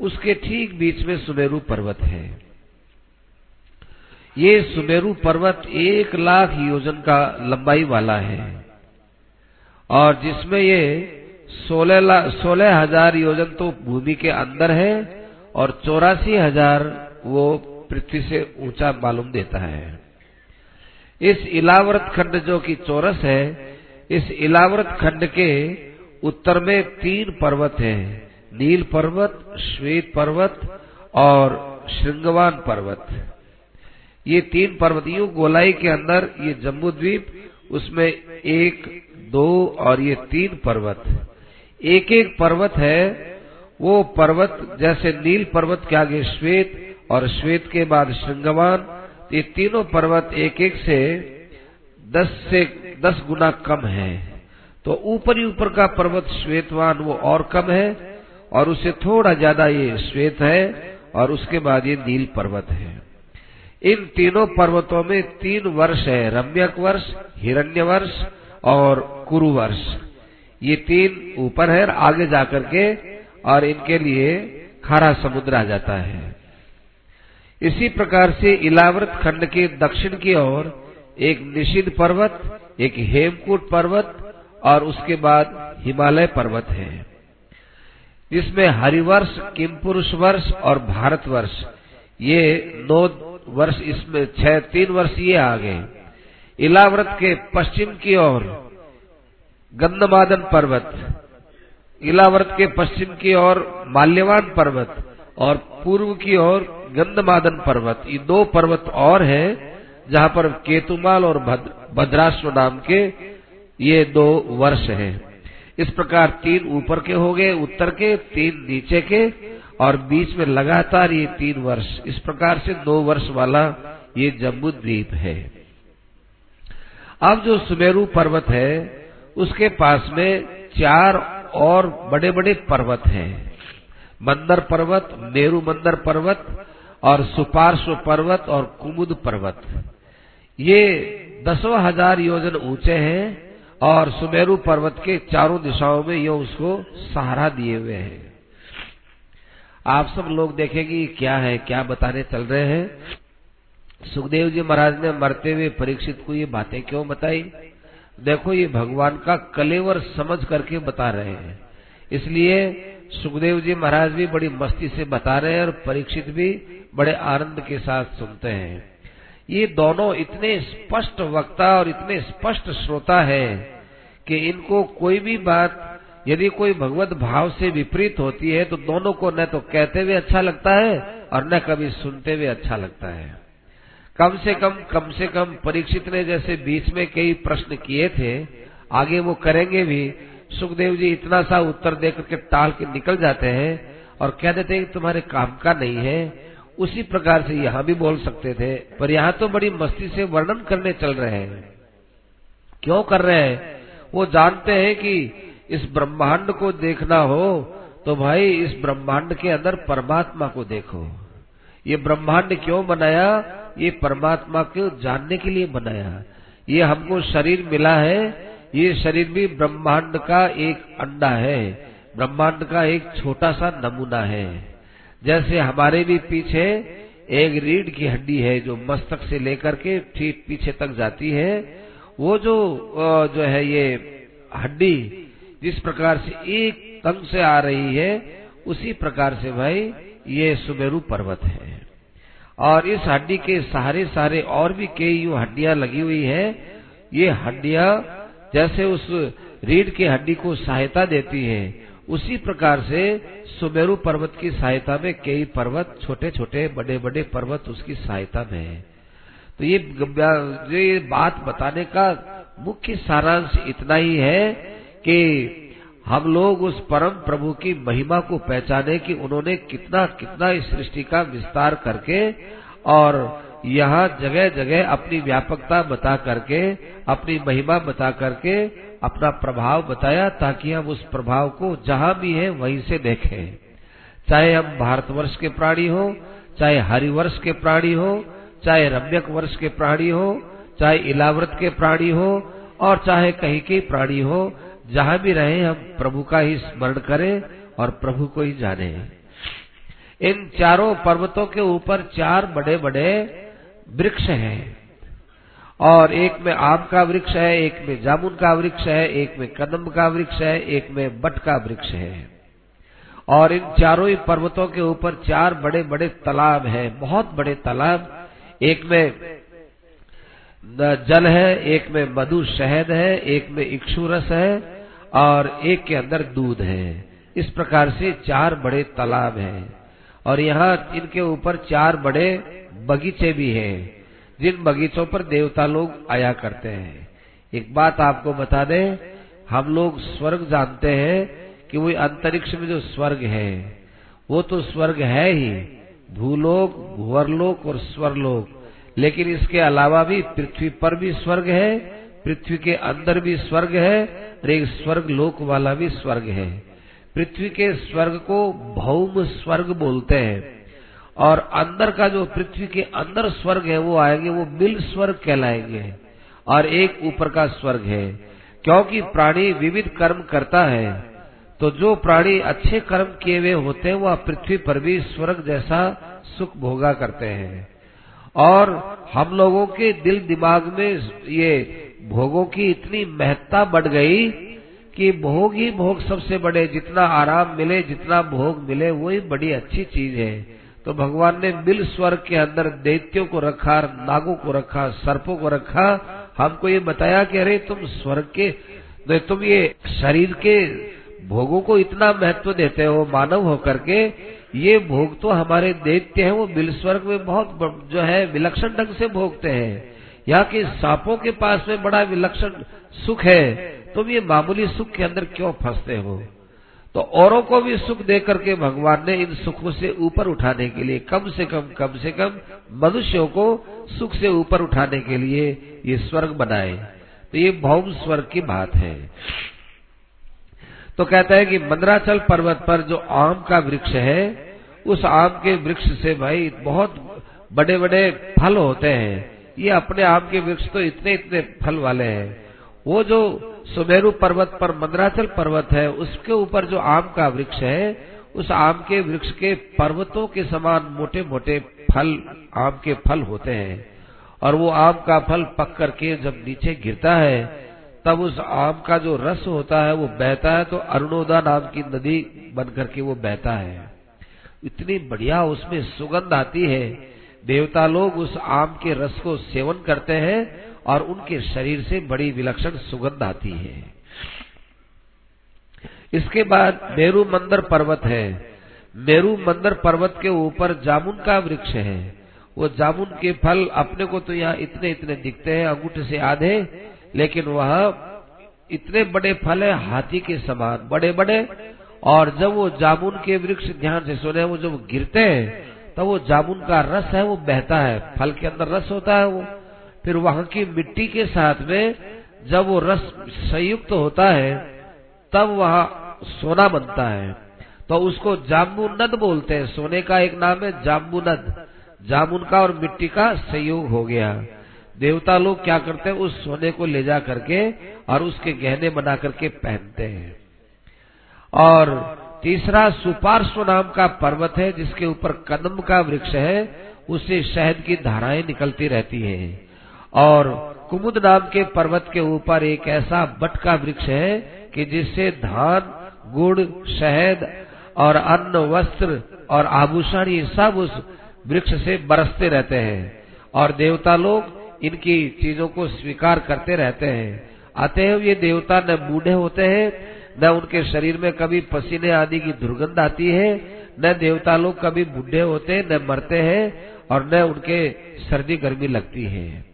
उसके ठीक बीच में सुमेरु पर्वत है। ये सुमेरु पर्वत एक लाख योजन का लंबाई वाला है। और जिसमें ये सोलह सोलह हज़ार योजन तो भूमि के अंदर है और चौरासी हज़ार वो पृथ्वी से ऊँचा मालूम देता है। इस इलावरत खंड जो कि चौरस है, इस इलावरत खंड के उत्तर में तीन पर्वत हैं, नील पर्वत, श्वेत पर्वत और श्रृंगवान पर्वत। ये तीन पर्वतियों गोलाई के अंदर ये जम्बू द्वीप, उसमें एक दो और ये तीन पर्वत। एक एक पर्वत है, वो पर्वत जैसे नील पर्वत के आगे श्वेत और श्वेत के बाद श्रृंगवान ये तीनों पर्वत एक एक से दस से दस गुना कम है। तो ऊपर ही ऊपर का पर्वत श्वेतवान, वो और कम है, और उससे थोड़ा ज़्यादा ये श्वेत है, और उसके बाद ये नील पर्वत है। इन तीनों पर्वतों में तीन वर्ष है, रम्यक वर्ष, हिरण्य वर्ष और कुरु वर्ष। ये तीन ऊपर है और आगे जाकर के और इनके लिए खारा समुद्र आ जाता है। इसी प्रकार से इलावृत खंड के दक्षिण की ओर एक निषिद्ध पर्वत, एक हेमकूट पर्वत और उसके बाद हिमालय पर्वत है। जिसमें हरिवर्ष, किमपुरुष वर्ष और भारत वर्ष, ये नौ वर्ष इसमें छह, तीन वर्ष ये आ गए इलाव्रत के पश्चिम की ओर गंधमादन पर्वत, इलावर्त के पश्चिम की ओर माल्यवान पर्वत और पूर्व की ओर गंधमादन पर्वत। ये दो पर्वत और हैं, जहाँ पर केतुमाल और भद्राश्व नाम के ये दो वर्ष हैं। इस प्रकार तीन ऊपर के हो गए, उत्तर के, तीन नीचे के और बीच में लगातार ये तीन वर्ष। इस प्रकार से दो वर्ष वाला ये जम्बू द्वीप है। अब जो सुमेरु पर्वत है उसके पास में चार और बड़े बड़े पर्वत हैं। मंदर पर्वत, नेहरू मंदर पर्वत और सुपार्श्व पर्वत और कुमुद पर्वत। ये दसों हज़ार योजन ऊँचे हैं और सुमेरु पर्वत के चारों दिशाओं में ये उसको सहारा दिए हुए हैं। आप सब लोग देखेंगे क्या है, क्या बताने चल रहे हैं। सुखदेव जी महाराज ने मरते हुए परीक्षित को ये बातें क्यों बताई? देखो ये भगवान का कलेवर समझ करके बता रहे हैं। इसलिए सुखदेव जी महाराज भी बड़ी मस्ती से बता रहे हैं और परीक्षित भी बड़े आनंद के साथ सुनते हैं। ये दोनों इतने स्पष्ट वक्ता और इतने स्पष्ट श्रोता है कि इनको कोई भी बात, यदि कोई भगवत भाव से विपरीत होती है तो दोनों को न तो कहते हुए अच्छा लगता है और न कभी सुनते हुए अच्छा लगता है। कम से कम कम से कम परीक्षित ने जैसे बीच में कई प्रश्न किए थे, आगे वो करेंगे भी। सुखदेव जी इतना सा उत्तर देकर के टाल के निकल जाते हैं और कह देते हैं तुम्हारे काम का नहीं है। उसी प्रकार से यहाँ भी बोल सकते थे, पर यहाँ तो बड़ी मस्ती से वर्णन करने चल रहे हैं। क्यों कर रहे हैं? वो जानते हैं कि इस ब्रह्मांड को देखना हो तो भाई इस ब्रह्मांड के अंदर परमात्मा को देखो। ये ब्रह्मांड क्यों बनाया? ये परमात्मा को जानने के लिए बनाया ये हमको शरीर मिला है। ये शरीर भी ब्रह्मांड का एक अंडा है। ब्रह्मांड का एक छोटा सा नमूना है। जैसे हमारे भी पीछे एक रीढ़ की हड्डी है जो मस्तक से लेकर के ठीक पीछे तक जाती है। वो जो जो है ये हड्डी जिस प्रकार से एक तंग से आ रही है, उसी प्रकार से भाई ये सुमेरु पर्वत है। और इस हड्डी के सहारे सहारे और भी कई यू हड्डियाँ लगी हुई है। ये हड्डियाँ जैसे उस रीढ़ की हड्डी को सहायता देती है। उसी प्रकार से सुमेरु पर्वत की सहायता में कई पर्वत छोटे छोटे बड़े बड़े पर्वत उसकी सहायता में है। तो ये ये बात बताने का मुख्य सारांश इतना ही है कि हम लोग उस परम प्रभु की महिमा को पहचाने कि उन्होंने कितना कितना इस सृष्टि का विस्तार करके और यहाँ जगह जगह अपनी व्यापकता बता करके, अपनी महिमा बता करके अपना प्रभाव बताया ताकि हम उस प्रभाव को जहाँ भी है वहीं से देखें। चाहे हम भारतवर्ष के प्राणी हो, चाहे हरिवर्ष के प्राणी हो, चाहे रम्यक वर्ष के प्राणी हो, चाहे इलाव्रत के प्राणी हो और चाहे कहीं के प्राणी हो जहाँ भी रहे, हम प्रभु का ही स्मरण करें और प्रभु को ही जाने। इन चारों पर्वतों के ऊपर चार बड़े बड़े वृक्ष हैं। और एक में आम का वृक्ष है, एक में जामुन का वृक्ष है, एक में कदम का वृक्ष है, एक में बट का वृक्ष है। और इन चारों ही पर्वतों के ऊपर चार बड़े बड़े तालाब हैं, बहुत बड़े तालाब। एक में जल है, एक में मधु शहद है, एक में इक्षुरस है और एक के अंदर दूध है। इस प्रकार से चार बड़े तालाब हैं और यहाँ इनके ऊपर चार बड़े बगीचे भी हैं। जिन बगीचों पर देवता लोग आया करते हैं। एक बात आपको बता दें, हम लोग स्वर्ग जानते हैं कि वो अंतरिक्ष में जो स्वर्ग है, वो तो स्वर्ग है ही। भूलोक, भूवरलोक और स्वरलोक। लेकिन इसके अलावा भी पृथ्वी पर भी स्वर्ग है पृथ्वी के अंदर भी स्वर्ग है और एक स्वर्ग लोक वाला भी स्वर्ग है। पृथ्वी के स्वर्ग को भौम स्वर्ग बोलते हैं और अंदर का जो पृथ्वी के अंदर स्वर्ग है, वो आएँगे, वो बिल स्वर्ग कहलाएँगे और एक ऊपर का स्वर्ग है। क्योंकि प्राणी विविध कर्म करता है तो जो प्राणी अच्छे कर्म किए हुए होते हैं वह पृथ्वी पर भी स्वर्ग जैसा सुख भोगा करते हैं। और हम लोगों के दिल दिमाग में ये भोगों की इतनी महत्ता बढ़ गई कि भोग ही भोग सबसे बड़े, जितना आराम मिले, जितना भोग मिले, वही बड़ी अच्छी चीज़ है। तो भगवान ने बिल स्वर्ग के अंदर दैत्यों को रखा, नागों को रखा, सर्पों को रखा। हमको ये बताया कि अरे तुम स्वर्ग के तुम ये शरीर के भोगों को इतना महत्व देते हो, मानव होकर के, ये भोग तो हमारे दैत्य हैं, वो बिल स्वर्ग में बहुत जो है, विलक्षण ढंग से भोगते हैं। यहाँ के सांपों के पास में बड़ा विलक्षण सुख है, तुम ये मामूली सुख के अंदर क्यों फंसते हो? तो औरों को भी सुख दे करके भगवान ने इन सुखों से ऊपर उठाने के लिए, कम से कम कम से कम मनुष्यों को सुख से ऊपर उठाने के लिए ये स्वर्ग बनाए। तो ये भौम स्वर्ग की बात है। तो कहता है कि मंदराचल पर्वत पर जो आम का वृक्ष है, उस आम के वृक्ष से भाई बहुत बड़े बड़े फल होते हैं। ये अपने आम के वृक्ष तो इतने इतने फल वाले हैं। वो जो सुमेरु पर्वत पर, मंदराचल पर्वत है, उसके ऊपर जो आम का वृक्ष है, उस आम के वृक्ष के पर्वतों के समान मोटे मोटे फल, आम के फल होते हैं। और वो आम का फल पक करके जब नीचे गिरता है, तब उस आम का जो रस होता है, वो बहता है तो अरुणोदा नाम की नदी बन करके वो बहता है। इतनी बढ़िया उसमें सुगंध आती है देवता लोग उस आम के रस को सेवन करते हैं और उनके शरीर से बड़ी विलक्षण सुगंध आती है। इसके बाद मेरू मंदर पर्वत है। मेरू मंदर पर्वत के ऊपर जामुन का वृक्ष है। वो जामुन के फल अपने को तो यहाँ इतने इतने दिखते हैं, अंगूठे से आधे, लेकिन वह इतने बड़े फल है, हाथी के समान बड़े बड़े और जब वो जामुन के वृक्ष ध्यान से सुने, वो जब गिरते हैं तो वो जामुन का रस है, वो बहता है, फल के अंदर रस होता है वो। फिर वहाँ की मिट्टी के साथ में जब वो रस संयुक्त होता है, तब वह सोना बनता है। तो उसको जाम्बूनद बोलते हैं। सोने का एक नाम है जाम्बूनद जामुन का और मिट्टी का संयोग हो गया। देवता लोग क्या करते हैं, उस सोने को ले जा करके और उसके गहने बना करके पहनते हैं। और तीसरा सुपार्श्व नाम का पर्वत है, जिसके ऊपर कदम का वृक्ष है उससे शहद की धाराएँ निकलती रहती है। और कुमुद नाम के पर्वत के ऊपर एक ऐसा बट का वृक्ष है कि जिससे धान, गुड़, शहद और अन्न, वस्त्र और आभूषण, ये सब उस वृक्ष से बरसते रहते हैं। और देवता लोग इनकी चीज़ों को स्वीकार करते रहते हैं। अतएव ये देवता न बूढ़े होते हैं न उनके शरीर में कभी पसीने आदि की दुर्गंध आती है, न देवता लोग कभी बूढ़े होते, न मरते हैं और न उनके सर्दी गर्मी लगती है।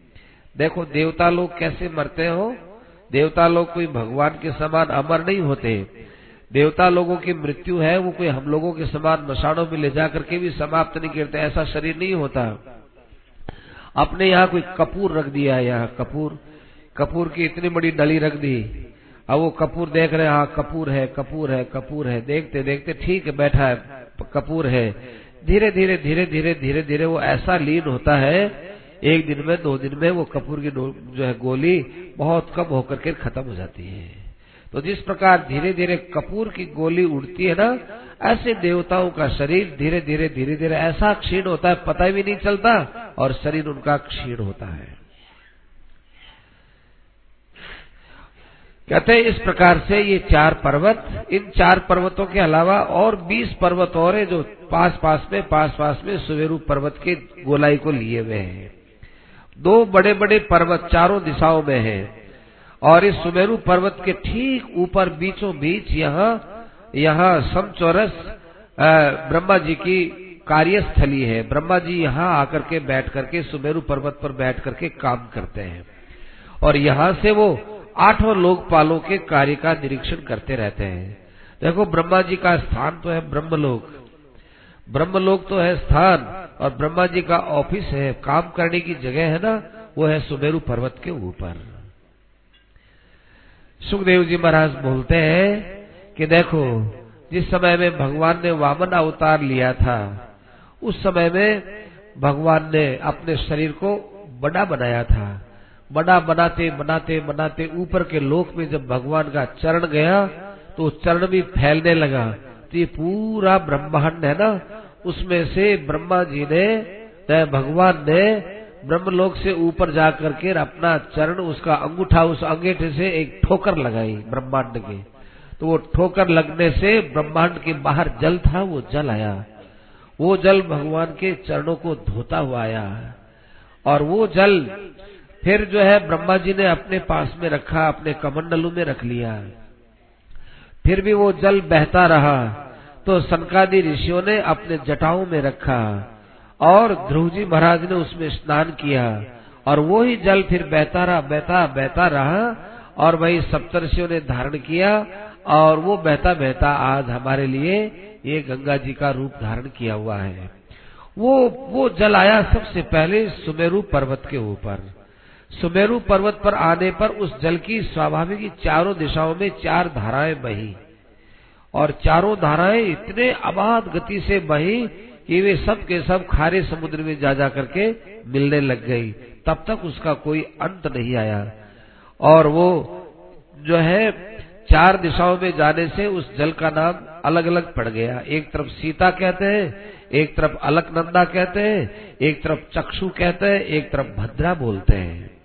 देखो, देवता लोग कैसे मरते हो? देवता लोग कोई भगवान के समान अमर नहीं होते। देवता लोगों की मृत्यु है, वो कोई हम लोगों के समान मशानों में ले जा करके भी समाप्त नहीं करते, ऐसा शरीर नहीं होता। अपने यहाँ कोई कपूर रख दिया यहाँ कपूर। कपूर की इतनी बड़ी डली रख दी। अब वो कपूर देख रहे हाँ कपूर है कपूर है कपूर है। देखते देखते ठीक है, बैठा है कपूर है। धीरे धीरे धीरे धीरे धीरे धीरे वो ऐसा लीन होता है, एक दिन में, दो दिन में वो कपूर की जो है गोली बहुत कम होकर के खत्म हो जाती है। तो जिस प्रकार धीरे धीरे कपूर की गोली उड़ती है ना, ऐसे देवताओं का शरीर धीरे धीरे धीरे धीरे ऐसा क्षीण होता है, पता भी नहीं चलता और शरीर उनका क्षीण होता है। कहते हैं, इस प्रकार से ये चार पर्वत, इन चार पर्वतों के अलावा और बीस पर्वत और है जो पास पास में पास पास में सुवेरु पर्वत के गोलाई को लिए हुए हैं। दो बड़े बड़े पर्वत चारों दिशाओं में हैं और इस सुमेरु पर्वत के ठीक ऊपर बीचों बीच यहाँ यहाँ समचौरस ब्रह्मा जी की कार्यस्थली है। ब्रह्मा जी यहाँ आकर के बैठ करके सुमेरु पर्वत पर बैठ करके काम करते हैं। और यहाँ से वो आठों लोकपालों के कार्य का निरीक्षण करते रहते हैं। देखो, ब्रह्मा जी का स्थान तो है ब्रह्मलोक। ब्रह्मलोक तो है स्थान, और ब्रह्मा जी का ऑफ़िस है, काम करने की जगह है ना, वो है सुमेरु पर्वत के ऊपर। सुखदेव जी महाराज बोलते हैं कि देखो, जिस समय में भगवान ने वामन अवतार लिया था, उस समय में भगवान ने अपने शरीर को बड़ा बनाया था। बड़ा बनाते बनाते बनाते ऊपर के लोक में जब भगवान का चरण गया तो चरण भी फैलने लगा। तो ये पूरा ब्रह्मांड है ना? उसमें से ब्रह्मा जी ने भगवान ने, ब्रह्मलोक से ऊपर जा करके अपना चरण, उसका अंगूठा उस अंगेठे से एक ठोकर लगाई ब्रह्मांड के। तो वो ठोकर लगने से ब्रह्मांड के बाहर जल था, वो जल आया। वो जल भगवान के चरणों को धोता हुआ आया। और वो जल फिर जो है ब्रह्मा जी ने अपने पास में रखा, अपने कमंडलू में रख लिया। फिर भी वो जल बहता रहा तो सनकादि ऋषियों ने अपने जटाओं में रखा और ध्रुव जी महाराज ने उसमें स्नान किया और वो ही जल फिर बहता रहा, बहता बहता रहा और वही सप्तर्षियों ने धारण किया और वो बहता बहता आज हमारे लिए ये गंगा जी का रूप धारण किया हुआ है। वो वो जल आया सबसे पहले सुमेरु पर्वत के ऊपर। सुमेरु पर्वत पर आने पर उस जल की स्वाभाविक चारों दिशाओं में चार धाराएँ बही। और चारों धाराएँ इतने अबाध गति से बही कि वे सब के सब खारे समुद्र में जा जा करके मिलने लग गई। तब तक उसका कोई अंत नहीं आया। और वो जो है, चार दिशाओं में जाने से उस जल का नाम अलग अलग पड़ गया। एक तरफ़ सीता कहते हैं, एक तरफ़ अलकनंदा कहते हैं, एक तरफ़ चक्षु कहते हैं, एक तरफ़ भद्रा बोलते हैं।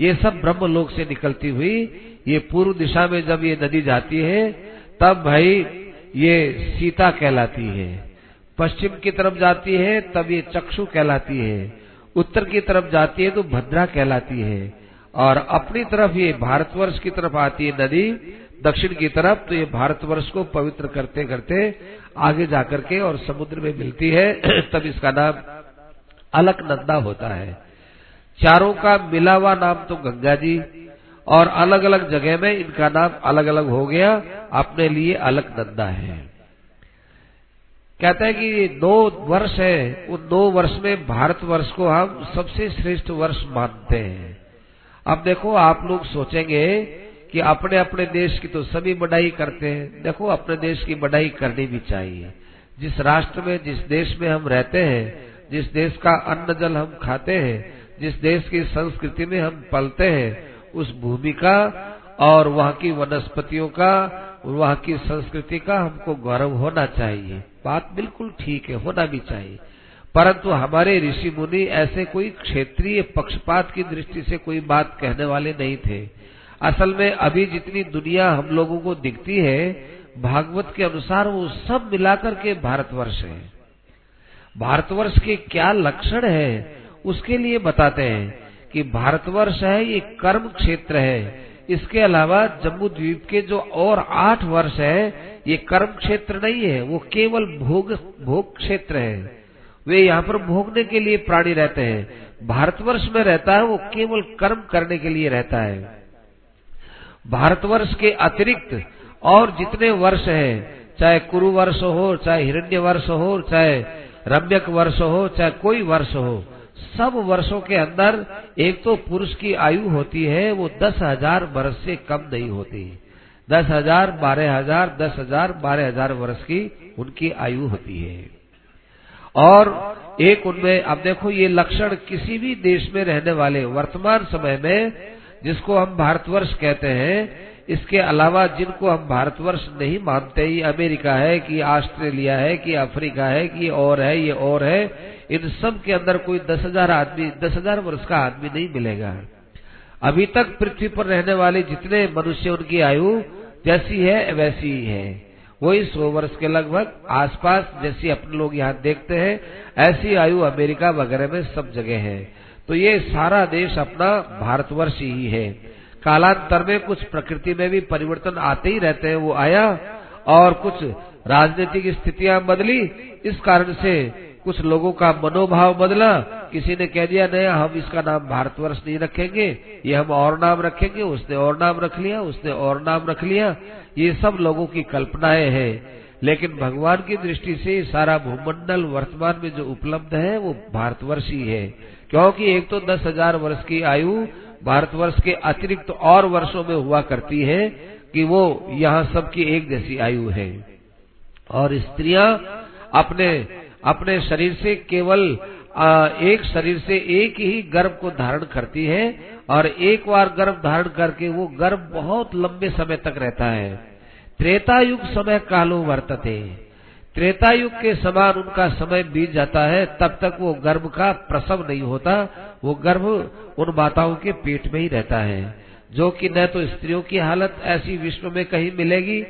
ये सब ब्रह्म लोक से निकलती हुई, ये पूर्व दिशा में जब ये नदी जाती है, तब भाई ये सीता कहलाती है। पश्चिम की तरफ़ जाती है, तब ये चक्षु कहलाती है। उत्तर की तरफ़ जाती है तो भद्रा कहलाती है। और अपनी तरफ़ ये भारतवर्ष की तरफ़ आती है नदी, दक्षिण की तरफ़ तो ये भारतवर्ष को पवित्र करते करते आगे जाकर के और समुद्र में मिलती है। तब इसका नाम अलकनंदा होता है। चारों का मिला हुआ नाम तो गंगा जी और अलग अलग जगह में इनका नाम अलग अलग हो गया। अपने लिए अलकनंदा है। कहते हैं कि दो वर्ष है। उन दो वर्ष में भारत वर्ष को हम सबसे श्रेष्ठ वर्ष मानते हैं। अब देखो, आप लोग सोचेंगे कि अपने अपने देश की तो सभी बढ़ाई करते हैं। देखो, अपने देश की बढ़ाई करनी भी चाहिए। जिस राष्ट्र में, जिस देश में हम रहते हैं, जिस देश का अन्न जल हम खाते हैं जिस देश की संस्कृति में हम पलते हैं, उस भूमि का और वहाँ की वनस्पतियों का, वहाँ की संस्कृति का हमको गौरव होना चाहिए। बात बिल्कुल ठीक है, होना भी चाहिए। परंतु हमारे ऋषि मुनि ऐसे कोई क्षेत्रीय पक्षपात की दृष्टि से कोई बात कहने वाले नहीं थे। असल में अभी जितनी दुनिया हम लोगों को दिखती है, भागवत के अनुसार वो सब मिलाकर के भारतवर्ष है। भारतवर्ष के क्या लक्षण है? उसके लिए बताते हैं कि भारतवर्ष है, ये कर्म क्षेत्र है। इसके अलावा जम्मू द्वीप के जो और आठ वर्ष है, ये कर्म क्षेत्र नहीं है, वो केवल भोग भोग क्षेत्र है। वे यहाँ पर भोगने के लिए प्राणी रहते हैं। भारतवर्ष में रहता है, वो केवल कर्म करने के लिए रहता है। भारतवर्ष के अतिरिक्त और जितने वर्ष हैं, चाहे कुरु वर्ष हो, चाहे हिरण्य वर्ष हो, चाहे रम्यक वर्ष हो, चाहे कोई वर्ष हो सब वर्षों के अंदर एक तो पुरुष की आयु होती है, वो दस हज़ार वर्ष से कम नहीं होती। दस हज़ार, बारह हज़ार, दस हज़ार, बारह हज़ार वर्ष की उनकी आयु होती है। और एक उनमें, अब देखो ये लक्षण किसी भी देश में रहने वाले वर्तमान समय में, जिसको हम भारतवर्ष कहते हैं इसके अलावा जिनको हम भारतवर्ष नहीं मानते, ये अमेरिका है, कि ऑस्ट्रेलिया है, कि अफ्रीका है, कि और है, ये और है, इन सब के अंदर कोई दस हज़ार आदमी, दस हज़ार वर्ष का आदमी नहीं मिलेगा। अभी तक पृथ्वी पर रहने वाले जितने मनुष्य उनकी आयु जैसी है, वैसी ही है। वही सौ वर्ष के लगभग आसपास जैसी अपने लोग यहाँ देखते हैं, ऐसी आयु अमेरिका वगैरह में सब जगह है। तो ये सारा देश अपना भारतवर्ष ही है। कालांतर में कुछ प्रकृति में भी परिवर्तन आते ही रहते हैं, वो आया और कुछ राजनीतिक स्थितियाँ बदली। इस कारण से कुछ लोगों का मनोभाव बदला। किसी ने कह दिया, नहीं, हम इसका नाम भारतवर्ष नहीं रखेंगे, ये हम और नाम रखेंगे। उसने और नाम रख लिया, उसने और नाम रख लिया। ये सब लोगों की कल्पनाएँ हैं। लेकिन भगवान की दृष्टि से सारा भूमंडल वर्तमान में जो उपलब्ध है, वो भारतवर्ष ही है। क्योंकि एक तो दस हज़ार वर्ष की आयु भारतवर्ष के अतिरिक्त और वर्षों में हुआ करती है कि वो यहाँ सबकी एक जैसी आयु है। और स्त्रियाँ अपने अपने शरीर से केवल एक शरीर से एक ही गर्भ को धारण करती है और एक बार गर्भ धारण करके वो गर्भ बहुत लंबे समय तक रहता है। त्रेता युग समय कालो वर्तते। त्रेता युग के समान उनका समय बीत जाता है, तब तक वो गर्भ का प्रसव नहीं होता, वो गर्भ उन माताओं के पेट में ही रहता है, जो कि न तो स्त्रियों की हालत ऐसी विश्व में कहीं मिलेगी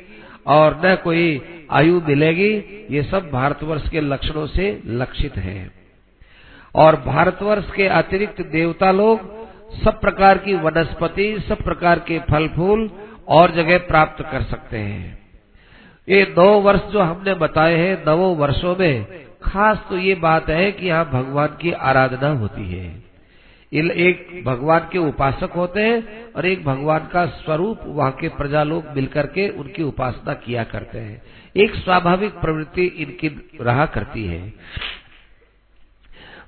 और न कोई आयु मिलेगी, ये सब भारतवर्ष के लक्षणों से लक्षित है। और भारतवर्ष के अतिरिक्त देवता लोग सब प्रकार की वनस्पति, सब प्रकार के फल फूल और जगह प्राप्त कर सकते हैं। ये नौ वर्ष जो हमने बताए हैं, नवो वर्षों में, खास तो ये बात है कि यहाँ भगवान की आराधना होती है। एक भगवान के उपासक होते हैं और एक भगवान का स्वरूप, वहाँ के प्रजा लोग मिलकर के उनकी उपासना किया करते हैं। एक स्वाभाविक प्रवृत्ति इनकी रहा करती है।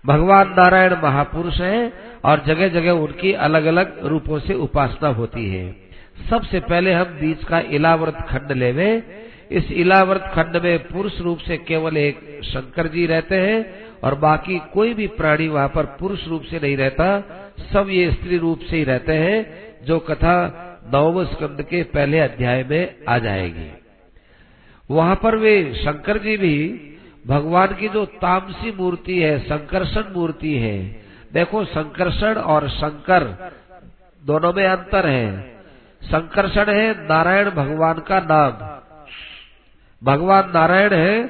भगवान नारायण महापुरुष हैं और जगह जगह उनकी अलग अलग रूपों से उपासना होती है। सबसे पहले हम बीच का इलावर्त खंड लेवे इस इलावर्त खंड में पुरुष रूप से केवल एक शंकर जी रहते हैं और बाकी कोई भी प्राणी वहाँ पर पुरुष रूप से नहीं रहता, सब ये स्त्री रूप से ही रहते हैं, जो कथा नवम स्कंद के पहले अध्याय में आ जाएगी। वहाँ पर वे शंकर जी भी, भगवान की जो तामसी मूर्ति है, संकर्षण मूर्ति है, देखो संकर्षण और शंकर दोनों में अंतर है। संकर्षण है नारायण भगवान का नाम भगवान नारायण है।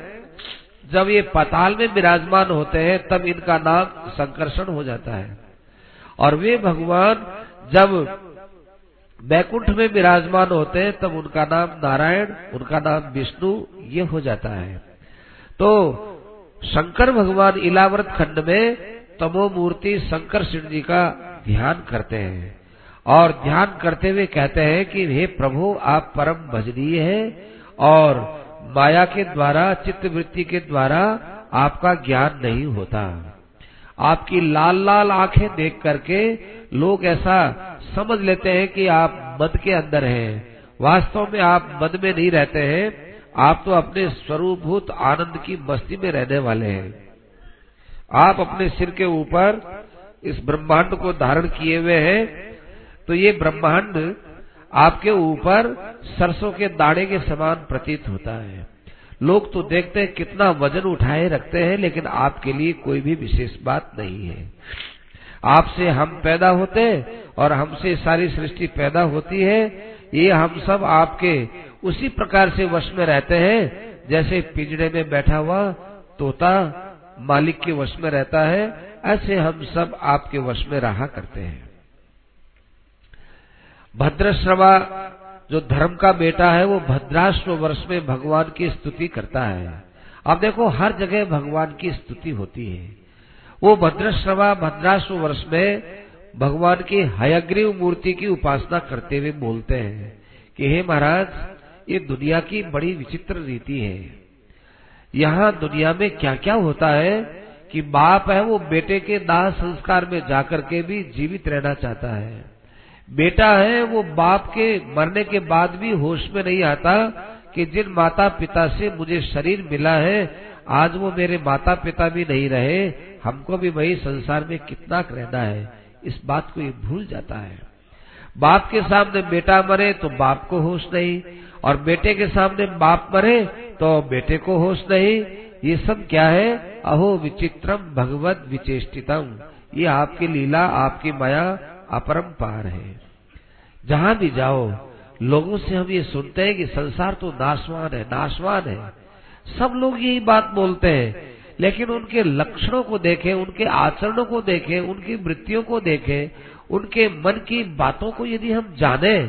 जब ये पताल में विराजमान होते हैं, तब इनका नाम संकर्षण हो जाता है। और वे भगवान, जब बैकुंठ में विराजमान होते हैं, तब उनका नाम नारायण, उनका नाम विष्णु, ये हो जाता है। तो शंकर भगवान इलावर्त खंड में तमो मूर्ति शंकर सिंह जी का ध्यान करते हैं। और ध्यान करते हुए कहते हैं कि हे प्रभु, आप परम भजनीय हैं और माया के द्वारा चित्त वृत्ति के द्वारा आपका ज्ञान नहीं होता। आपकी लाल लाल आँखें देख करके लोग ऐसा समझ लेते हैं कि आप मद के अंदर हैं। वास्तव में आप मद में नहीं रहते हैं, आप तो अपने स्वरूपभूत आनंद की मस्ती में रहने वाले हैं। आप अपने सिर के ऊपर इस ब्रह्मांड को धारण किए हुए हैं तो ये ब्रह्मांड आपके ऊपर सरसों के दाड़े के समान प्रतीत होता है। लोग तो देखते हैं कितना वज़न उठाए रखते हैं, लेकिन आपके लिए कोई भी विशेष बात नहीं है। आपसे हम पैदा होते और हमसे सारी सृष्टि पैदा होती है। ये हम सब आपके उसी प्रकार से वश में रहते हैं। जैसे पिंजड़े में बैठा हुआ तोता मालिक के वश में रहता है, ऐसे हम सब आपके वश में रहा करते हैं। भद्रश्रवा, जो धर्म का बेटा है, वो भद्राश्व वर्ष में भगवान की स्तुति करता है। अब देखो, हर जगह भगवान की स्तुति होती है। वो भद्रश्रवा भद्राश्व वर्ष में भगवान की हयग्रीव मूर्ति की उपासना करते हुए बोलते हैं कि, हे महाराज, ये दुनिया की बड़ी विचित्र रीति है। यहाँ दुनिया में क्या क्या होता है कि बाप है वो बेटे के दाह संस्कार में जाकर के भी जीवित रहना चाहता है। बेटा है, वो बाप के मरने के बाद भी होश में नहीं आता कि जिन माता पिता से मुझे शरीर मिला है, आज वो मेरे माता पिता भी नहीं रहे, हमको भी वही संसार में कितना रहना है। इस बात को ये भूल जाता है। बाप के सामने बेटा मरे तो बाप को होश नहीं, और बेटे के सामने बाप मरे तो बेटे को होश नहीं। ये सब क्या है? अहो विचित्रम भगवत विचेष्टितम। ये आपकी लीला, आपकी माया अपरम्पार है। जहाँ भी जाओ, लोगों से हम ये सुनते हैं कि संसार तो नाशवान है नाशवान है। सब लोग यही बात बोलते हैं, लेकिन उनके लक्षणों को देखें, उनके आचरणों को देखें, उनकी वृत्तियों को देखें, उनके मन की बातों को यदि हम जाने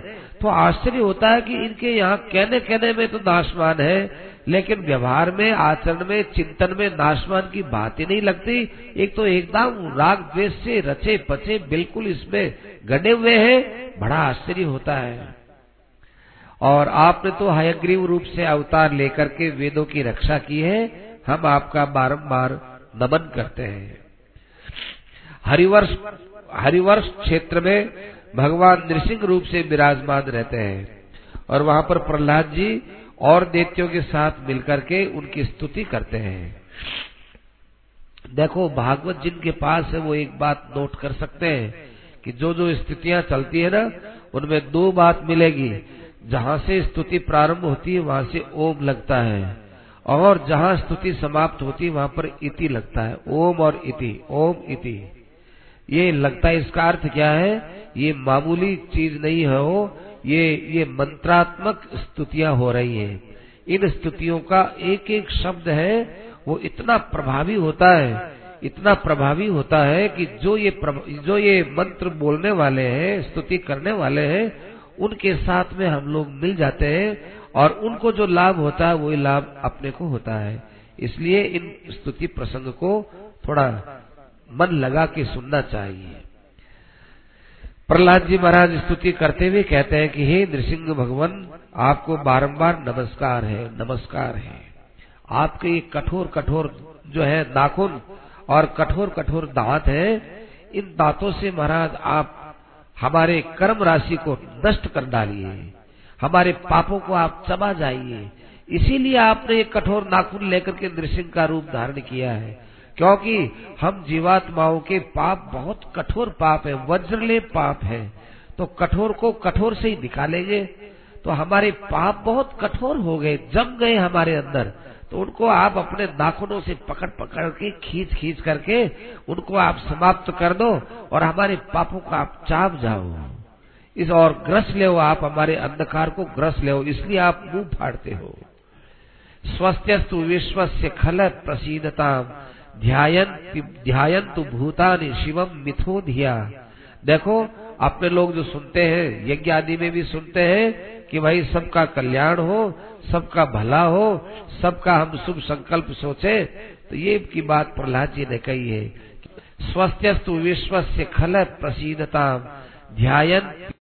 तो आश्चर्य होता है कि इनके यहाँ कहने कहने में तो नाशवान है लेकिन व्यवहार में, आचरण में, चिंतन में, नाशवान की बात ही नहीं लगती। एक तो एकदम राग, द्वेष से रचे, पचे, बिल्कुल इसमें गड़े हुए हैं। बड़ा आश्चर्य होता है। और आपने तो हयग्रीव रूप से अवतार लेकर के वेदों की रक्षा की है। हम आपका बारंबार नमन करते हैं। हरिवर्ष हरिवर्ष क्षेत्र में भगवान नृसिंह रूप से विराजमान रहते हैं। और वहाँ पर प्रहलाद जी और देवतियों के साथ मिलकर के उनकी स्तुति करते हैं। देखो, भागवत जिनके पास है, वो एक बात नोट कर सकते हैं कि जो जो स्थितियाँ चलती है ना, उनमें दो बात मिलेगी। जहाँ से स्तुति प्रारंभ होती है, वहाँ से ओम लगता है। और जहाँ स्तुति समाप्त होती है, वहाँ पर इति लगता है। ओम और इति, ओम इति। ये लगता है, इसका अर्थ क्या है? ये मामूली चीज़ नहीं है वो। ये ये मंत्रात्मक स्तुतियाँ हो रही हैं। इन स्तुतियों का एक एक शब्द है, वो इतना प्रभावी होता है, इतना प्रभावी होता है कि जो ये जो ये मंत्र बोलने वाले हैं, स्तुति करने वाले हैं, उनके साथ में हम लोग मिल जाते हैं और उनको जो लाभ होता है, वही लाभ अपने को होता है। इसलिए इन स्तुति प्रसंग को थोड़ा मन लगा के सुनना चाहिए। प्रहलाद जी महाराज स्तुति करते हुए कहते हैं कि, हे नृसिंह भगवान, आपको बारंबार नमस्कार है नमस्कार है। आपके ये कठोर कठोर जो है नाखून और कठोर कठोर दांत है, इन दांतों से महाराज आप हमारे कर्म राशि को नष्ट कर डालिए। हमारे पापों को आप चबा जाइए। इसीलिए आपने एक कठोर नाखून लेकर के नृसिंह का रूप धारण किया है। क्योंकि हम जीवात्माओं के पाप बहुत कठोर पाप है, वज्रले पाप है। तो कठोर को कठोर से ही निकालेंगे। तो हमारे पाप बहुत कठोर हो गए, जम गए हमारे अंदर। तो उनको आप अपने नाखूनों से पकड़ पकड़ के, खींच खींच करके उनको आप समाप्त कर दो और हमारे पापों को आप चाप जाओ। इस और ग्रस ले आप, हमारे अंधकार को ग्रस ले इसलिए आप मुँह फाड़ते हो। स्वस्थ विश्व से खल प्रसिद्धता ध्यान ध्यान तो भूतानि शिवम मिथो धिया। देखो, अपने लोग जो सुनते हैं, यज्ञ आदि में भी सुनते हैं कि भाई सबका कल्याण हो, सबका भला हो, सबका हम शुभ संकल्प सोचे तो ये की बात प्रहलाद जी ने कही है। स्वस्थ विश्व से खल प्रसिद्धता ध्यान